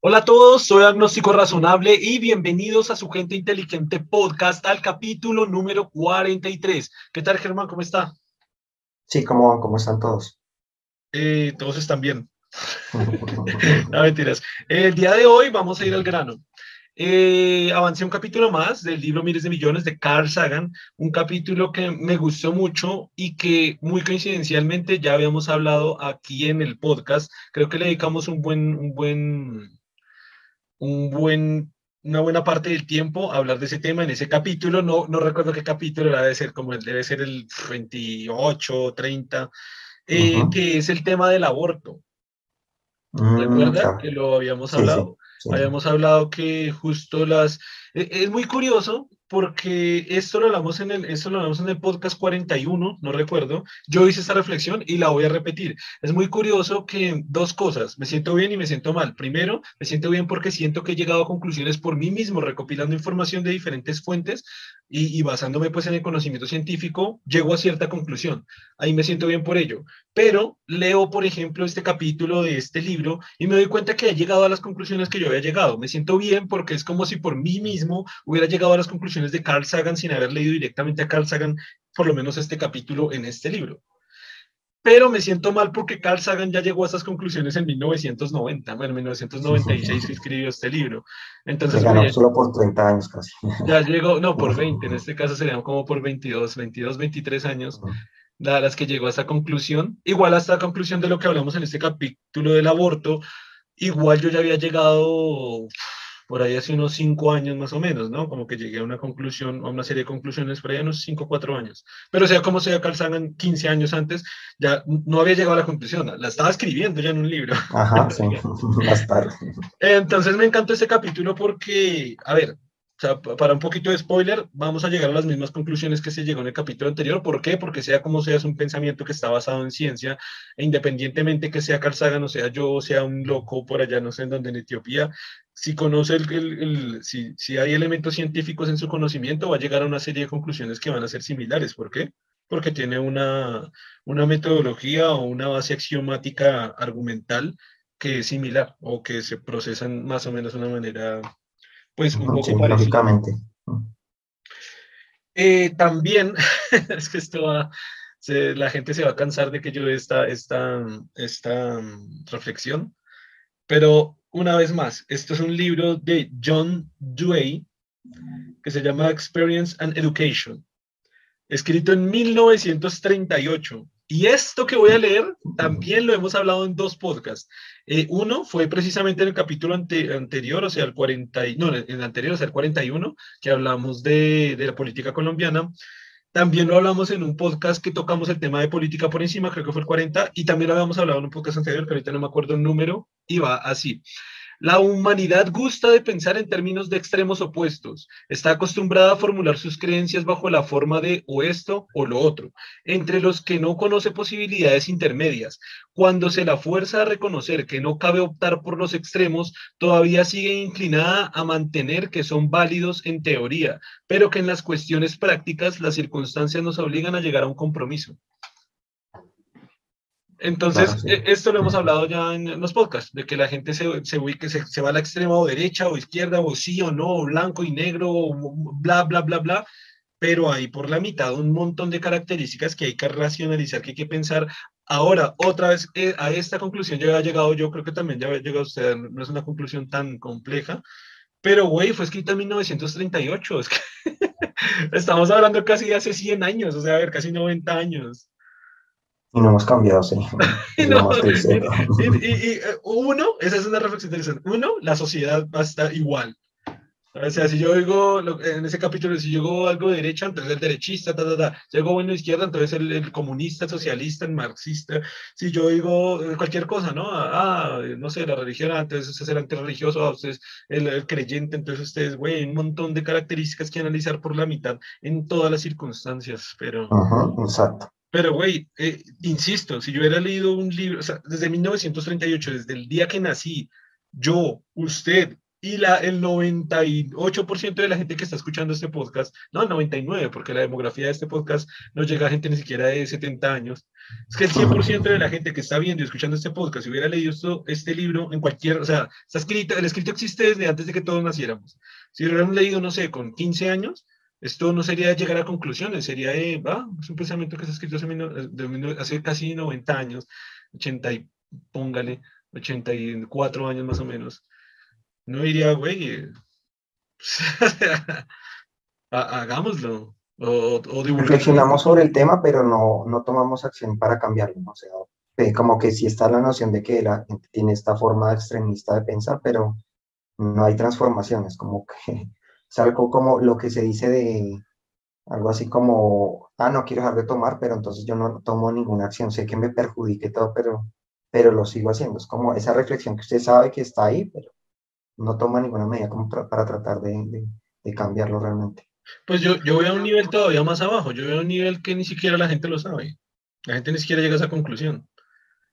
Hola a todos, soy Agnóstico Razonable y bienvenidos a su Gente Inteligente Podcast al capítulo número 43. ¿Qué tal, Germán? ¿Cómo está? Sí, ¿cómo, cómo están todos? Eh, todos están bien. no mentiras. El día de hoy vamos a ir al grano. Eh, avancé un capítulo más del libro Miles de Millones de Carl Sagan, un capítulo que me gustó mucho y que muy coincidencialmente ya habíamos hablado aquí en el podcast. Creo que le dedicamos un buen, un buen un buen, una buena parte del tiempo a hablar de ese tema en ese capítulo. No, no recuerdo qué capítulo era, debe ser como el, debe ser el 28, 30, eh, que es el tema del aborto. Mm, ¿Recuerda que lo habíamos hablado? Habíamos hablado que justo las... E, es muy curioso porque esto lo hablamos en el, esto lo hablamos en el podcast 41, no recuerdo. Yo hice esta reflexión y la voy a repetir. Es muy curioso que dos cosas, me siento bien y me siento mal. Primero, me siento bien porque siento que he llegado a conclusiones por mí mismo, recopilando información de diferentes fuentes y, y basándome pues en el conocimiento científico, llego a cierta conclusión. Ahí me siento bien por ello. Pero leo, por ejemplo, este capítulo de este libro y me doy cuenta que he llegado a las conclusiones que yo había llegado. Me siento bien porque es como si por mí mismo hubiera llegado a las conclusiones de Carl Sagan sin haber leído directamente a Carl Sagan, por lo menos este capítulo en este libro. Pero me siento mal porque Carl Sagan ya llegó a esas conclusiones en 1990, bueno, en 1996 escribió este libro. Entonces, ganó solo por 30 años casi. Ya llegó, no, por 20, en este caso serían como por 22, 22, 23 años, las que llegó a esa conclusión. Igual hasta la conclusión de lo que hablamos en este capítulo del aborto, igual yo ya había llegado por ahí hace unos cinco años más o menos, ¿no? Como que llegué a una conclusión, a una serie de conclusiones por ahí unos cinco o cuatro años. Pero sea como sea, Carl Sagan 15 años antes ya no había llegado a la conclusión, la estaba escribiendo ya en un libro. Ajá, sí, más tarde. Entonces me encantó este capítulo porque, a ver, o sea, para un poquito de spoiler, vamos a llegar a las mismas conclusiones que se llegó en el capítulo anterior. ¿Por qué? Porque sea como sea, es un pensamiento que está basado en ciencia, e independientemente que sea Carl Sagan, o sea yo, o sea un loco por allá, no sé en dónde, en Etiopía, si conoce el, el, si, si hay elementos científicos en su conocimiento, va a llegar a una serie de conclusiones que van a ser similares. ¿Por qué? Porque tiene una, una metodología o una base axiomática argumental que es similar o que se procesan más o menos de una manera pues un poco lógicamente. Eh, también, es que esto va, la gente se va a cansar de que yo esta, esta, esta mm, reflexión, pero una vez más, esto es un libro de John Dewey que se llama Experience and Education, escrito en 1938. Y esto que voy a leer también lo hemos hablado en dos podcasts. Eh, uno fue precisamente en el capítulo anterior, o sea, el 40, no, en el anterior, o sea, el 41, que hablamos de, de la política colombiana. También lo hablamos en un podcast que tocamos el tema de política por encima, creo que fue el 40, y también lo habíamos hablado en un podcast anterior, que ahorita no me acuerdo el número, y va así. La humanidad gusta de pensar en términos de extremos opuestos. Está acostumbrada a formular sus creencias bajo la forma de o esto o lo otro, entre los que no conoce posibilidades intermedias. Cuando se la fuerza a reconocer que no cabe optar por los extremos, todavía sigue inclinada a mantener que son válidos en teoría, pero que en las cuestiones prácticas las circunstancias nos obligan a llegar a un compromiso. Entonces, e, esto lo hemos hablado ya en los podcasts, de que la gente se, se, se, se, va a la extrema o derecha o izquierda o sí o no, blanco y negro, bla, bla, bla, bla, pero hay por la mitad un montón de características que hay que racionalizar, que hay que pensar. Ahora, otra vez, eh, a esta conclusión ya había llegado, yo creo que también ya había llegado usted, no es una conclusión tan compleja, pero, güey, fue escrita en 1938, es que estamos hablando casi de hace 100 años, o sea, a ver, casi 90 años. Y no hemos cambiado, sí. y, uno, esa es una reflexión interesante. Uno, la sociedad va a estar igual. O sea, si yo digo, en ese capítulo, si yo digo algo de derecha, entonces el derechista, ta, ta, ta. Si digo bueno izquierda, entonces el, el, comunista, el socialista, el marxista. Si yo digo cualquier cosa, ¿no? Ah, no sé, la religión, entonces usted es el antirreligioso, ah, usted es el, creyente, entonces ustedes, güey, un montón de características que analizar por la mitad en todas las circunstancias, pero... Ajá, exacto. Pero, güey, eh, insisto, si yo hubiera leído un libro, o sea, desde 1938, desde el día que nací, yo, usted, y la, el 98% de la gente que está escuchando este podcast, no, el 99%, porque la demografía de este podcast no llega a gente ni siquiera de 70 años, es que el 100% de la gente que está viendo y escuchando este podcast, si hubiera leído esto, este libro en cualquier, o sea, está escrito, el escrito existe desde antes de que todos naciéramos. Si hubieran leído, no sé, con 15 años, esto no sería llegar a conclusiones, sería, eh, va, es un pensamiento que está escrito hace, hace casi 90 años, 80 y póngale, 84 años más o menos no diría, güey, hagámoslo. O, o Reflexionamos sobre el tema, pero no, no tomamos acción para cambiarlo. O sea, como que sí está la noción de que la gente tiene esta forma extremista de pensar, pero no hay transformaciones, como que es algo como lo que se dice de algo así como, ah, no quiero dejar de tomar, pero entonces yo no tomo ninguna acción, sé que me perjudique todo, pero, pero lo sigo haciendo. Es como esa reflexión que usted sabe que está ahí, pero no toma ninguna medida como para tratar de, de, cambiarlo realmente. Pues yo, yo veo un nivel todavía más abajo, yo veo un nivel que ni siquiera la gente lo sabe, la gente ni siquiera llega a esa conclusión.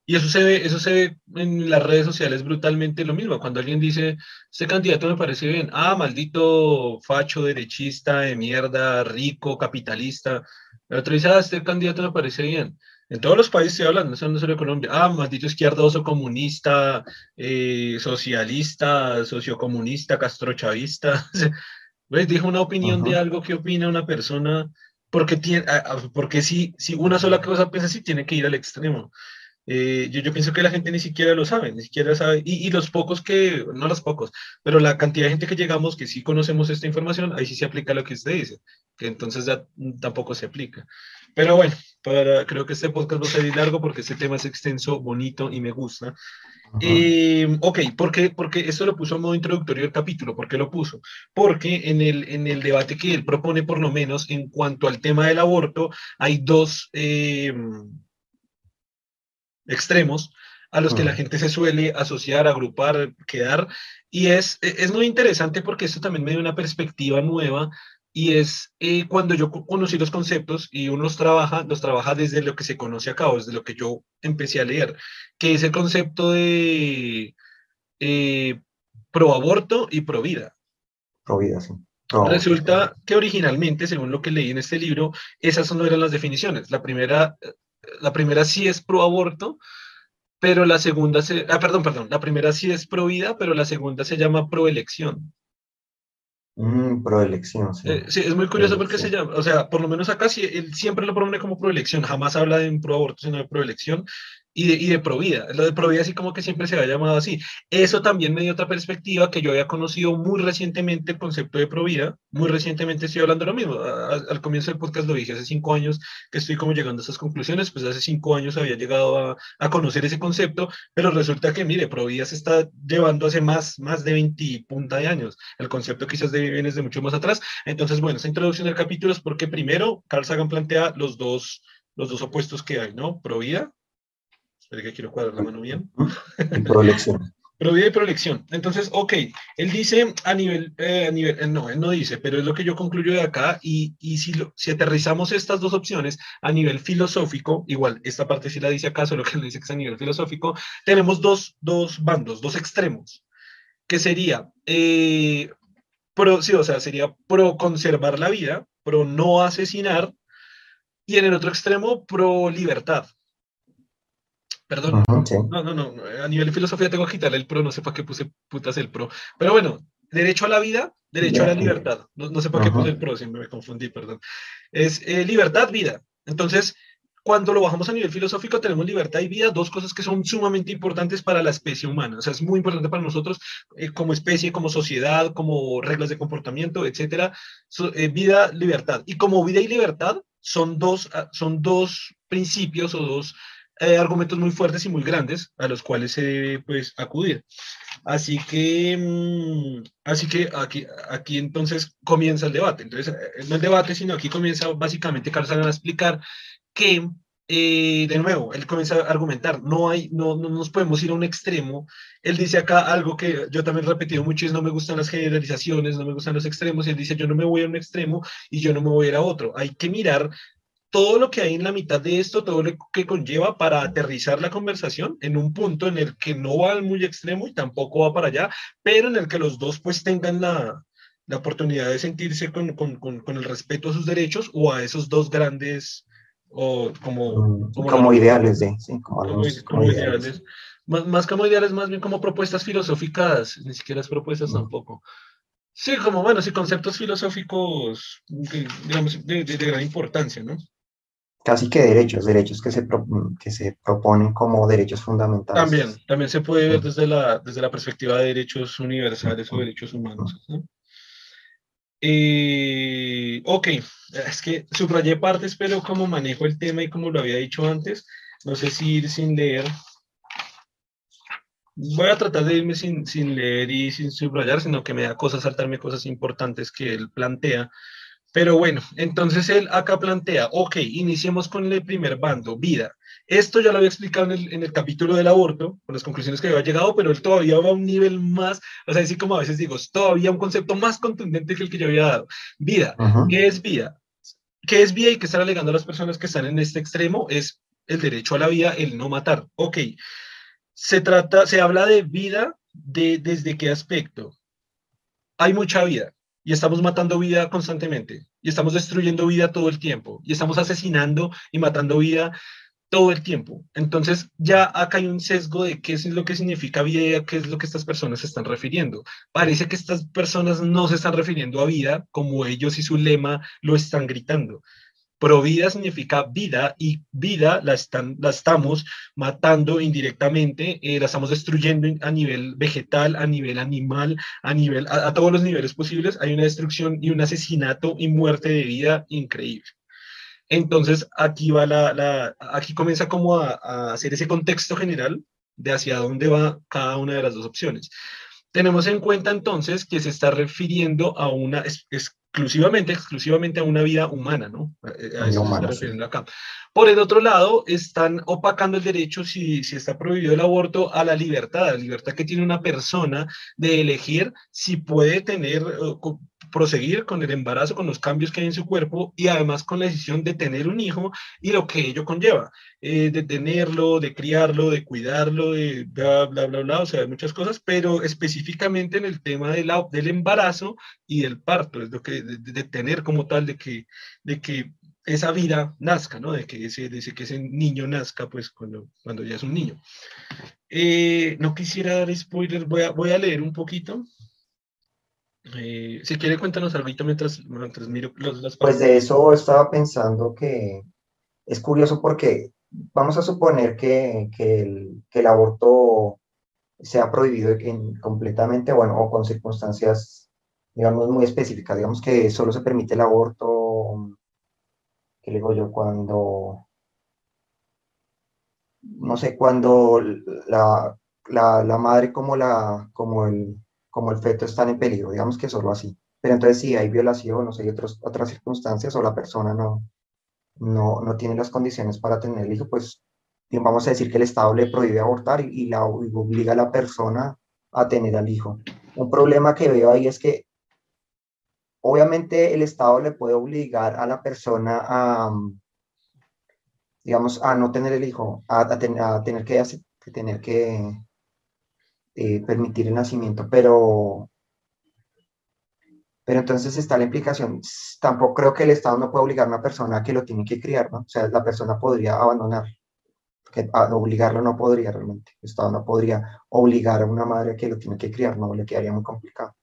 Y eso se ve, eso se ve en las redes sociales brutalmente lo mismo. Cuando alguien dice, este candidato me parece bien, ah, maldito facho, derechista, de mierda, rico, capitalista. El otro dice, ah, este candidato me parece bien. En todos los países se hablan, no solo Colombia. Ah, maldito izquierdoso, comunista, eh, socialista, sociocomunista, castrochavista. ¿Ves? Dijo una opinión de algo que opina una persona, porque, tiene, porque si, si una sola cosa piensa así, tiene que ir al extremo. Eh, yo, yo, pienso que la gente ni siquiera lo sabe, ni siquiera sabe, y, y, los pocos que, no los pocos, pero la cantidad de gente que llegamos que sí conocemos esta información, ahí sí se aplica lo que usted dice, que entonces ya tampoco se aplica. Pero bueno, para, creo que este podcast va a salir largo porque este tema es extenso, bonito y me gusta. Eh, ok, ¿por qué? Porque esto lo puso a modo introductorio del capítulo. ¿Por qué lo puso? Porque en el, en el debate que él propone, por lo menos en cuanto al tema del aborto, hay dos... Eh, extremos a los que la gente se suele asociar, agrupar, quedar. Y es, e, es muy interesante porque esto también me da una perspectiva nueva y es eh, cuando yo conocí los conceptos y uno los trabaja, los trabaja desde lo que se conoce acá, desde lo que yo empecé a leer, que es el concepto de eh, pro aborto y pro vida. Pro vida, sí. Resulta que originalmente, según lo que leí en este libro, esas no eran las definiciones. La primera la primera sí es pro aborto, pero la segunda se, ah, perdón, perdón, la primera sí es pro vida, pero la segunda se llama pro elección. Mm, pro elección, sí. Eh, sí. es muy curioso porque se llama, o sea, por lo menos acá sí, él siempre lo propone como pro elección, jamás habla de un pro aborto, sino de pro elección, y de, y de Provida. Lo de Provida así como que siempre se ha llamado así. Eso también me dio otra perspectiva que yo había conocido muy recientemente el concepto de Provida. Muy recientemente estoy hablando de lo mismo. al comienzo del podcast lo dije, hace cinco años que estoy como llegando a esas conclusiones, pues hace cinco años había llegado a, a conocer ese concepto, pero resulta que, mire, Provida se está llevando hace más, más de 20 punta de años. El concepto quizás de, viene de mucho más atrás. Entonces, bueno, esa introducción del capítulo es porque primero Carl Sagan plantea los dos los dos opuestos que hay, ¿no? Provida Espera que quiero cuadrar la mano bien. Proelección. Provida y proelección. Entonces, ok, él dice a nivel, eh, a nivel, eh, no, él no dice, pero es lo que yo concluyo de acá y, y si, lo, si aterrizamos estas dos opciones a nivel filosófico, igual, esta parte sí la dice acá, solo que él dice que es a nivel filosófico, tenemos dos, dos bandos, dos extremos, que sería, eh, pro, sí, o sea, sería pro conservar la vida, pro no asesinar, y en el otro extremo, pro libertad. Perdón. No, no, no. A nivel de filosofía tengo que quitarle el pro, no sé para qué puse putas el pro. Pero bueno, derecho a la vida, derecho a la libertad. No, sé para qué puse el pro, siempre me confundí, perdón. Es eh, libertad, vida. Entonces, cuando lo bajamos a nivel filosófico, tenemos libertad y vida, dos cosas que son sumamente importantes para la especie humana. O sea, es muy importante para nosotros eh, como especie, como sociedad, como reglas de comportamiento, etcétera. Eh, vida, libertad. Y como vida y libertad son dos, ah, son dos principios o dos eh, argumentos muy fuertes y muy grandes a los cuales se debe pues, acudir. Así que, mm, así que aquí, aquí entonces comienza el debate. Entonces, eh, no el debate, sino aquí comienza básicamente Carlos Sagan a explicar que, eh, de nuevo, él comienza a argumentar, no, hay, no, no nos podemos ir a un extremo. Él dice acá algo que yo también he repetido mucho, es no me gustan las generalizaciones, no me gustan los extremos, él dice yo no me voy a un extremo y yo no me voy a ir a otro. Hay que mirar todo lo que hay en la mitad de esto, todo lo que conlleva para aterrizar la conversación en un punto en el que no va al muy extremo y tampoco va para allá, pero en el que los dos pues tengan la, la oportunidad de sentirse con, con, con, el respeto a sus derechos o a esos dos grandes, o como, mm, como, ideales, de, sí, como, ideales. Más, más, como ideales, más bien como propuestas filosóficas, ni siquiera es propuestas mm. tampoco. Sí, como bueno, sí, conceptos filosóficos, digamos, de, de, gran importancia, ¿no? Casi que derechos, derechos que se, que se proponen como derechos fundamentales. También, también se puede ver desde la, desde la perspectiva de derechos universales o derechos humanos. ¿no? Eh, ok, es que subrayé partes, pero como manejo el tema y como lo había dicho antes, no sé si ir sin leer. Voy a tratar de irme sin, sin leer y sin subrayar, sino que me da cosas, saltarme cosas importantes que él plantea. Pero bueno, entonces él acá plantea, ok, iniciemos con el primer bando, vida. Esto ya lo había explicado en el, capítulo del aborto, con las conclusiones que había llegado, pero él todavía va a un nivel más, o sea, así como a veces digo, es todavía un concepto más contundente que el que yo había dado. Vida, ¿qué es vida? ¿Qué es vida y qué están alegando las personas que están en este extremo? Es el derecho a la vida, el no matar. Ok, se trata, se habla de vida de, desde qué aspecto. Hay mucha vida y estamos matando vida constantemente y estamos destruyendo vida todo el tiempo y estamos asesinando y matando vida todo el tiempo. Entonces ya acá hay un sesgo de qué es lo que significa vida a qué es lo que estas personas se están refiriendo. Parece que estas personas no se están refiriendo a vida como ellos y su lema lo están gritando. Pro vida significa vida y vida la, están, la estamos matando indirectamente, eh, la estamos destruyendo a nivel vegetal, a nivel animal, a, nivel, a todos los niveles posibles. Hay una destrucción y un asesinato y muerte de vida increíble. Entonces, aquí va la, aquí comienza como a, hacer ese contexto general de hacia dónde va cada una de las dos opciones. Tenemos en cuenta entonces que se está refiriendo a una, exclusivamente, exclusivamente a una vida humana, ¿no? A eso se está refiriendo acá. Por el otro lado, están opacando el derecho, si, si está prohibido el aborto, a la libertad, la libertad que tiene una persona de elegir si puede tener, proseguir con el embarazo, con los cambios que hay en su cuerpo y además con la decisión de tener un hijo y lo que ello conlleva, eh, de tenerlo, de criarlo, de cuidarlo, de bla, bla, bla, bla, o sea, muchas cosas, pero específicamente en el tema de la, del embarazo y del parto, es lo que, de, tener como tal, de que, de que esa vida nazca, ¿no? De que ese, de que ese niño nazca, pues, cuando, cuando ya es un niño. Eh, no quisiera dar spoilers, voy a, voy a leer un poquito. Eh, si quiere, cuéntanos algo mientras, mientras miro las Pues de eso estaba pensando que es curioso porque vamos a suponer que, que, el, que el, aborto sea prohibido en, completamente, bueno, o con circunstancias, digamos, muy específicas. Digamos que solo se permite el aborto, que le digo yo, cuando, no sé, cuando la, la, la madre como, la, como el como el feto está en peligro, digamos que solo así. Pero entonces si hay violación o si hay otras circunstancias o la persona no, no, no tiene las condiciones para tener el hijo, pues vamos a decir que el Estado le prohíbe abortar y, la obliga a la persona a tener al hijo. Un problema que veo ahí es que obviamente el Estado le puede obligar a la persona a, digamos, a no tener el hijo, a, a, tener que, que tener que eh, permitir el nacimiento, pero, pero entonces está la implicación. Tampoco creo que el Estado no puede obligar a una persona a que lo tiene que criar, ¿no? O sea, la persona podría abandonar, que obligarlo no podría realmente. El Estado no podría obligar a una madre a que lo tiene que criar, no le quedaría muy complicado.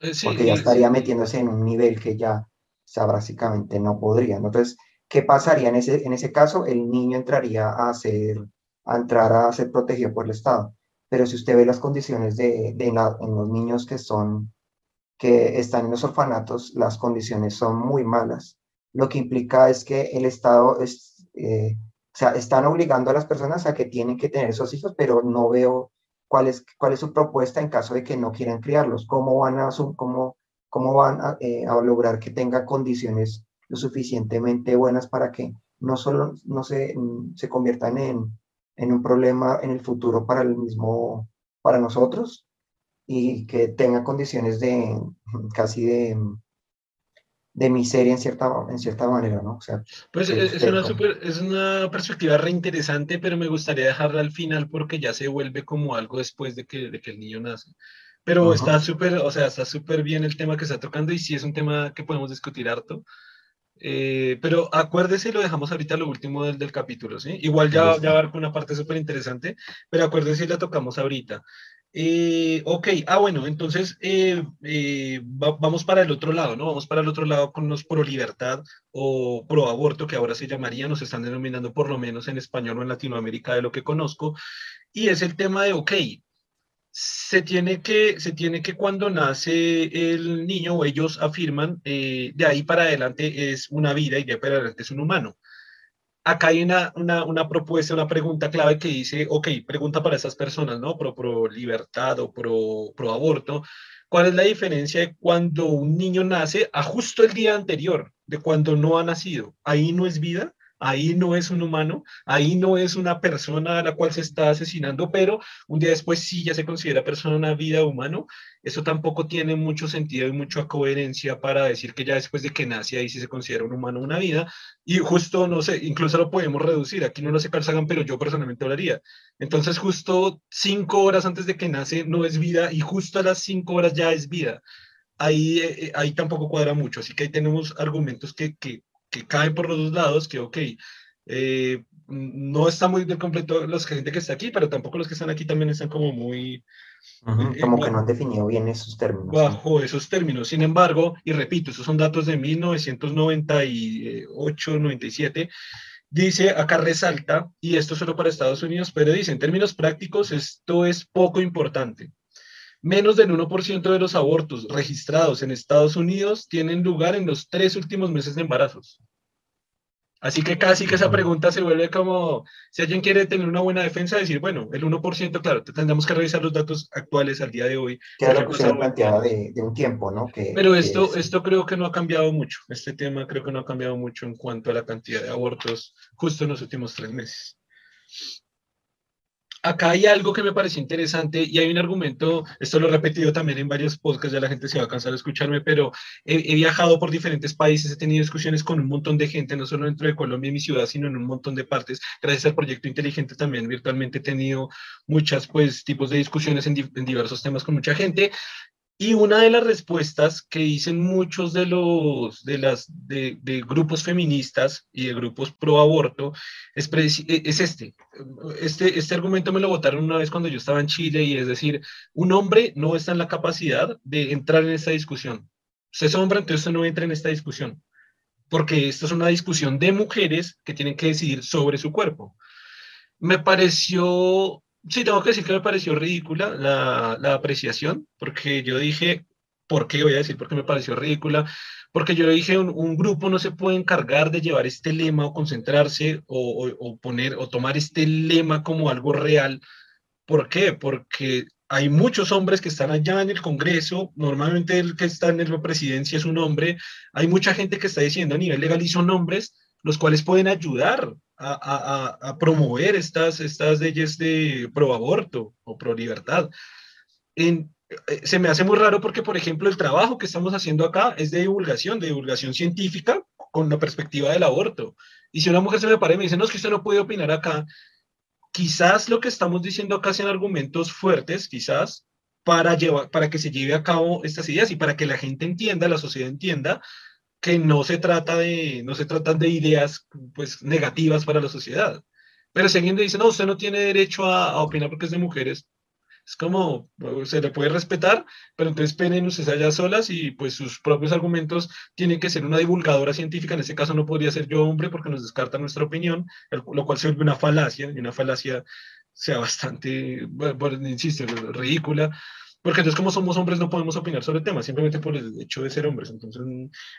Eh, porque ya estaría metiéndose en un nivel que ya, o sea, básicamente no podría. Entonces, ¿qué pasaría en ese, en ese caso? El niño entraría a ser, a entrar a ser protegido por el Estado pero si usted ve las condiciones de, de en los niños que son, que están en los orfanatos, las condiciones son muy malas. Lo que implica es que el Estado es, eh, o sea, están obligando a las personas a que tienen que tener esos hijos, pero no veo cuál es, cuál es su propuesta en caso de que no quieran criarlos, cómo van a, cómo, cómo van a, eh, a lograr que tenga condiciones lo suficientemente buenas para que no solo no se, se conviertan en, en un problema en el futuro para el mismo, para nosotros y que tenga condiciones de casi de, de miseria en cierta, en cierta manera, ¿no? O sea, pues es, una es una perspectiva reinteresante, pero me gustaría dejarla al final porque ya se vuelve como algo después de que, de que el niño nace. Pero está súper, o sea, está súper bien el tema que está tocando y sí es un tema que podemos discutir harto. Eh, pero acuérdese, lo dejamos ahorita lo último del, del capítulo, ¿sí? Igual ya, ya abarca una parte súper interesante, pero acuérdese, la tocamos ahorita. Eh, ok, ah, bueno, entonces eh, eh, vamos para el otro lado, ¿no? Vamos para el otro lado con los pro libertad o pro aborto, que ahora se llamaría, nos están denominando por lo menos en español o en Latinoamérica de lo que conozco, y es el tema de, ok, se tiene que, se tiene que cuando nace el niño o ellos afirman, de ahí para adelante es una vida y de ahí para adelante es un humano acá hay una, una, una, propuesta, una pregunta clave que dice, ok, pregunta para esas personas, ¿no? Pro, pro libertad o pro, pro aborto. ¿Cuál es la diferencia de cuando un niño nace a justo el día anterior, de cuando no ha nacido? Ahí no es vida ahí no es un humano, ahí no es una persona a la cual se está asesinando, pero un día después sí ya se considera persona una vida humano, eso tampoco tiene mucho sentido y mucha coherencia para decir que ya después de que nace ahí sí se considera un humano una vida, y justo, no sé, incluso lo podemos reducir, aquí no lo sé Carl pero yo personalmente hablaría. Entonces justo cinco horas antes de que nace no es vida y justo a las cinco horas ya es vida. Ahí, eh, ahí tampoco cuadra mucho, así que ahí tenemos argumentos que, que que cae por los dos lados, que ok, eh, no está muy de completo los gente que está aquí, pero tampoco los que están aquí también están como muy... Eh, como que no han definido bien esos términos. Bajo esos términos. Sin embargo, y repito, esos son datos de 1998, 97, dice, acá resalta, y esto solo para Estados Unidos, pero dice, en términos prácticos, esto es poco importante. Menos del 1% de los abortos registrados en Estados Unidos tienen lugar en los tres últimos meses de embarazos. Así que casi que esa pregunta se vuelve como, si alguien quiere tener una buena defensa, decir, bueno, el 1%, claro, tendremos que revisar los datos actuales al día de hoy. Que era la cuestión planteada de, de, un tiempo, ¿no? Que, Pero esto, esto creo que no ha cambiado mucho. Este tema creo que no ha cambiado mucho en cuanto a la cantidad de abortos justo en los últimos tres meses acá hay algo que me pareció interesante y hay un argumento, esto lo he repetido también en varios podcasts, ya la gente se va a cansar de escucharme, pero he, viajado por diferentes países, he tenido discusiones con un montón de gente, no solo dentro de Colombia y mi ciudad, sino en un montón de partes. Gracias al proyecto inteligente también virtualmente he tenido muchas pues tipos de discusiones en, en diversos temas con mucha gente y una de las respuestas que dicen muchos de los de las de, grupos feministas y de grupos pro aborto es, e, es este. este. Este argumento me lo votaron una vez cuando yo estaba en Chile y es decir, un hombre no está en la capacidad de entrar en esta discusión. Usted es hombre, entonces no entra en esta discusión. Porque esto es una discusión de mujeres que tienen que decidir sobre su cuerpo. Me pareció sí, tengo que decir que me pareció ridícula la, la, apreciación, porque yo dije, ¿por qué voy a decir? Porque me pareció ridícula, porque yo dije, un, un, grupo no se puede encargar de llevar este lema o concentrarse o, o, poner o tomar este lema como algo real. ¿Por qué? Porque hay muchos hombres que están allá en el Congreso, normalmente el que está en la presidencia es un hombre, hay mucha gente que está diciendo a nivel legal y son hombres, los cuales pueden ayudar a, promover estas, estas leyes de pro aborto o pro libertad. En, eh, se me hace muy raro porque, por ejemplo, el trabajo que estamos haciendo acá es de divulgación, de divulgación científica con la perspectiva del aborto. Y si una mujer se me para y me dice, no, es que usted no puede opinar acá, quizás lo que estamos diciendo acá sean argumentos fuertes, quizás, para, llevar, para que se lleve a cabo estas ideas y para que la gente entienda, la sociedad entienda que no se trata de, no se tratan de ideas pues negativas para la sociedad. Pero si alguien dice, no, usted no tiene derecho a, opinar porque es de mujeres, es como, se le puede respetar, pero entonces penen ustedes allá solas y pues sus propios argumentos tienen que ser una divulgadora científica, en este caso no podría ser yo hombre porque nos descarta nuestra opinión, lo cual se vuelve una falacia, y una falacia sea bastante, insisto, ridícula, porque entonces como somos hombres no podemos opinar sobre temas, simplemente por el hecho de ser hombres. Entonces,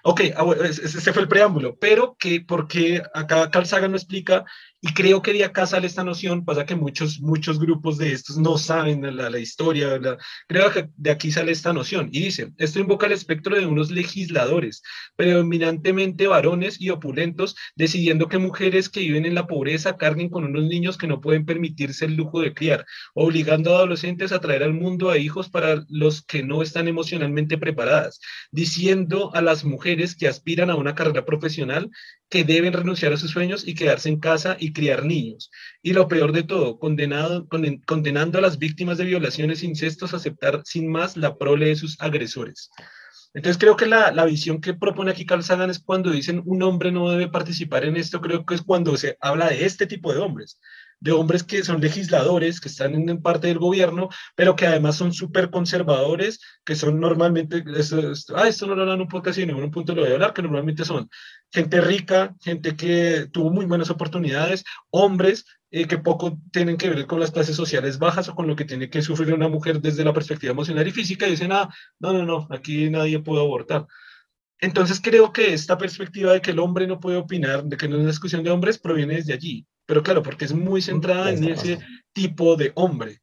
ok, ah, ese fue el preámbulo, pero que, porque acá Carl Sagan no explica Y creo que de acá sale esta noción, pasa que muchos, muchos grupos de estos no saben la, la historia, creo que de aquí sale esta noción. Y dice, esto invoca el espectro de unos legisladores, predominantemente varones y opulentos, decidiendo que mujeres que viven en la pobreza carguen con unos niños que no pueden permitirse el lujo de criar, obligando a adolescentes a traer al mundo a hijos para los que no están emocionalmente preparadas, diciendo a las mujeres que aspiran a una carrera profesional que deben renunciar a sus sueños y quedarse en casa y criar niños. Y lo peor de todo, condenado, condenando a las víctimas de violaciones e incestos a aceptar sin más la prole de sus agresores. Entonces creo que la, la, visión que propone aquí Carl Sagan es cuando dicen un hombre no debe participar en esto, creo que es cuando se habla de este tipo de hombres, de hombres que son legisladores, que están en parte del gobierno, pero que además son súper conservadores, que son normalmente, ah, esto no lo hablan un podcast, sino en un punto lo voy a hablar, que normalmente son gente rica, gente que tuvo muy buenas oportunidades, hombres eh, que poco tienen que ver con las clases sociales bajas o con lo que tiene que sufrir una mujer desde la perspectiva emocional y física, y dicen, ah, no, no, no, aquí nadie puede abortar. Entonces creo que esta perspectiva de que el hombre no puede opinar, de que no es una discusión de hombres, proviene desde allí. Pero claro, porque es muy centrada en ese tipo de hombre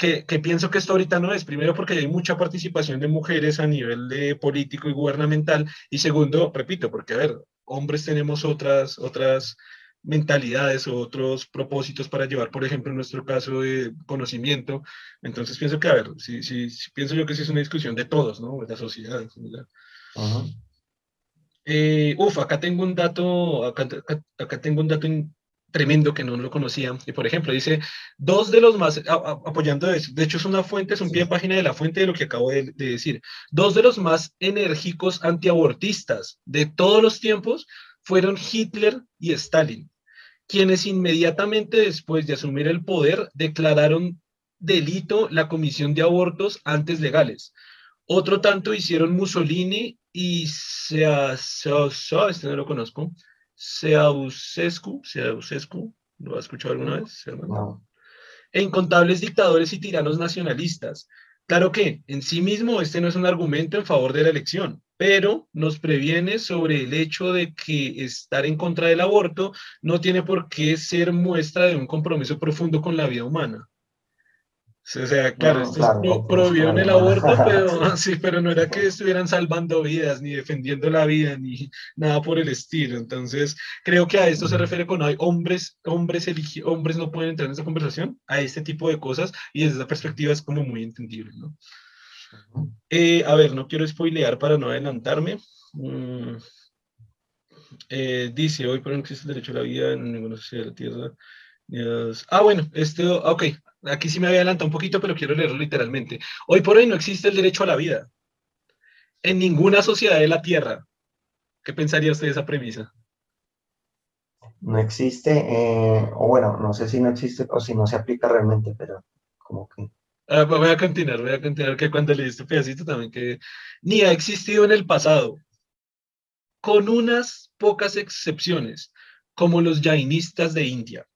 que, pienso que esto ahorita no es. Primero, porque hay mucha participación de mujeres a nivel de político y gubernamental. Y segundo, repito, porque, a ver, hombres tenemos otras, otras mentalidades o otros propósitos para llevar, por ejemplo, en nuestro caso de conocimiento. Entonces pienso que, a ver, sí, sí, pienso yo que sí es una discusión de todos, ¿no? De la sociedad eh, uf, acá tengo un dato, acá, acá tengo un dato tremendo que no lo conocía. Y por ejemplo, dice, dos de los más, apoyando eso, de hecho es una fuente, es un pie de página de la fuente de lo que acabo de, decir, dos de los más enérgicos antiabortistas de todos los tiempos fueron Hitler y Stalin, quienes inmediatamente después de asumir el poder declararon delito la comisión de abortos antes legales. Otro tanto hicieron Mussolini y se, se, este no lo conozco, Ceausescu, Ceausescu, ¿lo has escuchado alguna vez? No. E incontables dictadores y tiranos nacionalistas. Claro que en sí mismo este no es un argumento en favor de la elección, pero nos previene sobre el hecho de que estar en contra del aborto no tiene por qué ser muestra de un compromiso profundo con la vida humana. O sea, claro, esto prohibieron el aborto, pero, sí, pero no era que estuvieran salvando vidas, ni defendiendo la vida, ni nada por el estilo. Entonces, creo que a esto se refiere con hay hombres, hombres, hombres no pueden entrar en esa conversación, a este tipo de cosas, y desde esa perspectiva es como muy entendible, ¿no? Eh, a ver, no quiero spoilear para no adelantarme. Mm, eh, dice, hoy por no existe el derecho a la vida en ninguna sociedad de la Tierra. Ah, bueno, esto, ok, aquí sí me había adelantado un poquito, pero quiero leerlo literalmente. Hoy por hoy no existe el derecho a la vida en ninguna sociedad de la Tierra. ¿Qué pensaría usted de esa premisa? No existe, eh, o bueno, no sé si no existe o si no se aplica realmente, pero como que... Ah, voy a continuar, voy a continuar que cuando leí este pedacito también que ni ha existido en el pasado, con unas pocas excepciones, como los jainistas de India.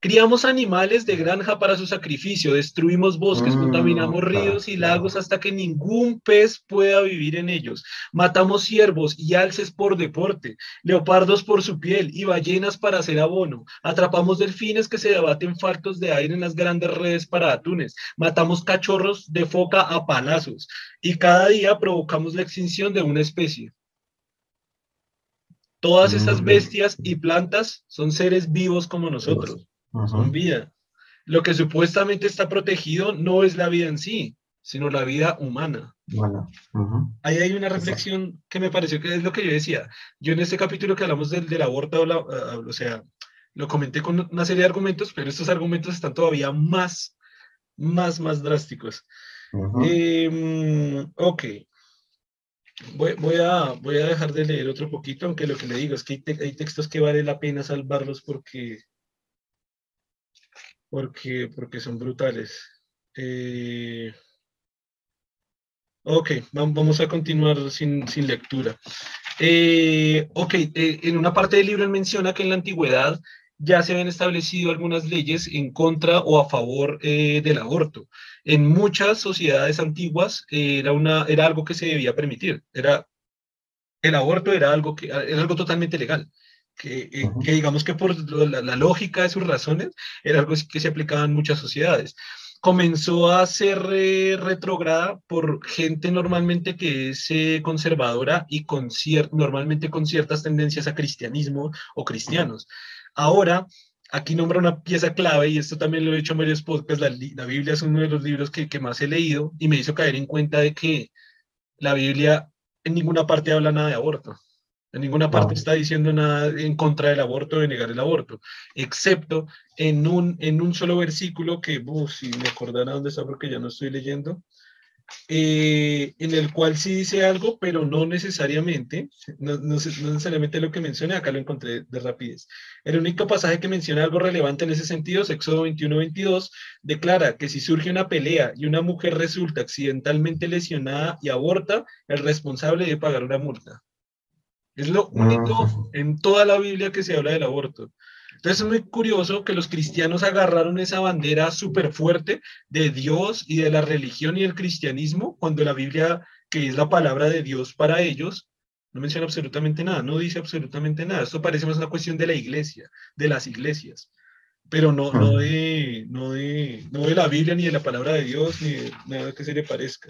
Criamos animales de granja para su sacrificio, destruimos bosques, mm, contaminamos ríos y lagos hasta que ningún pez pueda vivir en ellos. Matamos ciervos y alces por deporte, leopardos por su piel y ballenas para hacer abono. Atrapamos delfines que se debaten faltos de aire en las grandes redes para atunes. Matamos cachorros de foca a palazos y cada día provocamos la extinción de una especie. Todas estas mm. bestias y plantas son seres vivos como nosotros son vida. Lo que supuestamente está protegido no es la vida en sí, sino la vida humana. Bueno, Ahí hay una reflexión que me pareció que es lo que yo decía. Yo en este capítulo que hablamos del, del aborto, ah, o sea, lo comenté con una serie de argumentos, pero estos argumentos están todavía más, más, más drásticos. Em, ok. Voy, voy, a, voy a dejar de leer otro poquito, aunque lo que le digo es que hay, hay textos que vale la pena salvarlos porque porque, porque son brutales. Eh, ok, vamos a continuar sin, lectura. Eh, ok, eh, en una parte del libro él menciona que en la antigüedad ya se habían establecido algunas leyes en contra o a favor del aborto. En muchas sociedades antiguas era, una, era algo que se debía permitir. Era, el aborto era algo, que, era algo totalmente legal que, eh, que digamos que por la, la, lógica de sus razones era algo que se aplicaba en muchas sociedades comenzó a ser eh, retrograda por gente normalmente que es eh, conservadora y con normalmente con ciertas tendencias a cristianismo o cristianos. Ahora, aquí nombra una pieza clave, y esto también lo he dicho en varios podcasts, la, la Biblia es uno de los libros que, que más he leído y me hizo caer en cuenta de que la Biblia en ninguna parte habla nada de aborto. En ninguna parte está diciendo nada en contra del aborto, de negar el aborto, excepto en un, en un solo versículo que, si me acordara dónde está porque ya no estoy leyendo, eh, en el cual sí dice algo, pero no necesariamente, no, no, necesariamente lo que menciona, acá lo encontré de rapidez. El único pasaje que menciona algo relevante en ese sentido Éxodo 21-22, declara que si surge una pelea y una mujer resulta accidentalmente lesionada y aborta, el responsable debe pagar una multa. Es lo único en toda la Biblia que se habla del aborto. Entonces es muy curioso que los cristianos agarraron esa bandera súper fuerte de Dios y de la religión y el cristianismo, cuando la Biblia, que es la palabra de Dios para ellos, no menciona absolutamente nada, no dice absolutamente nada. Esto parece más una cuestión de la iglesia, de las iglesias, pero no, no, de, no, de, no de la Biblia ni de la palabra de Dios, ni de nada que se le parezca.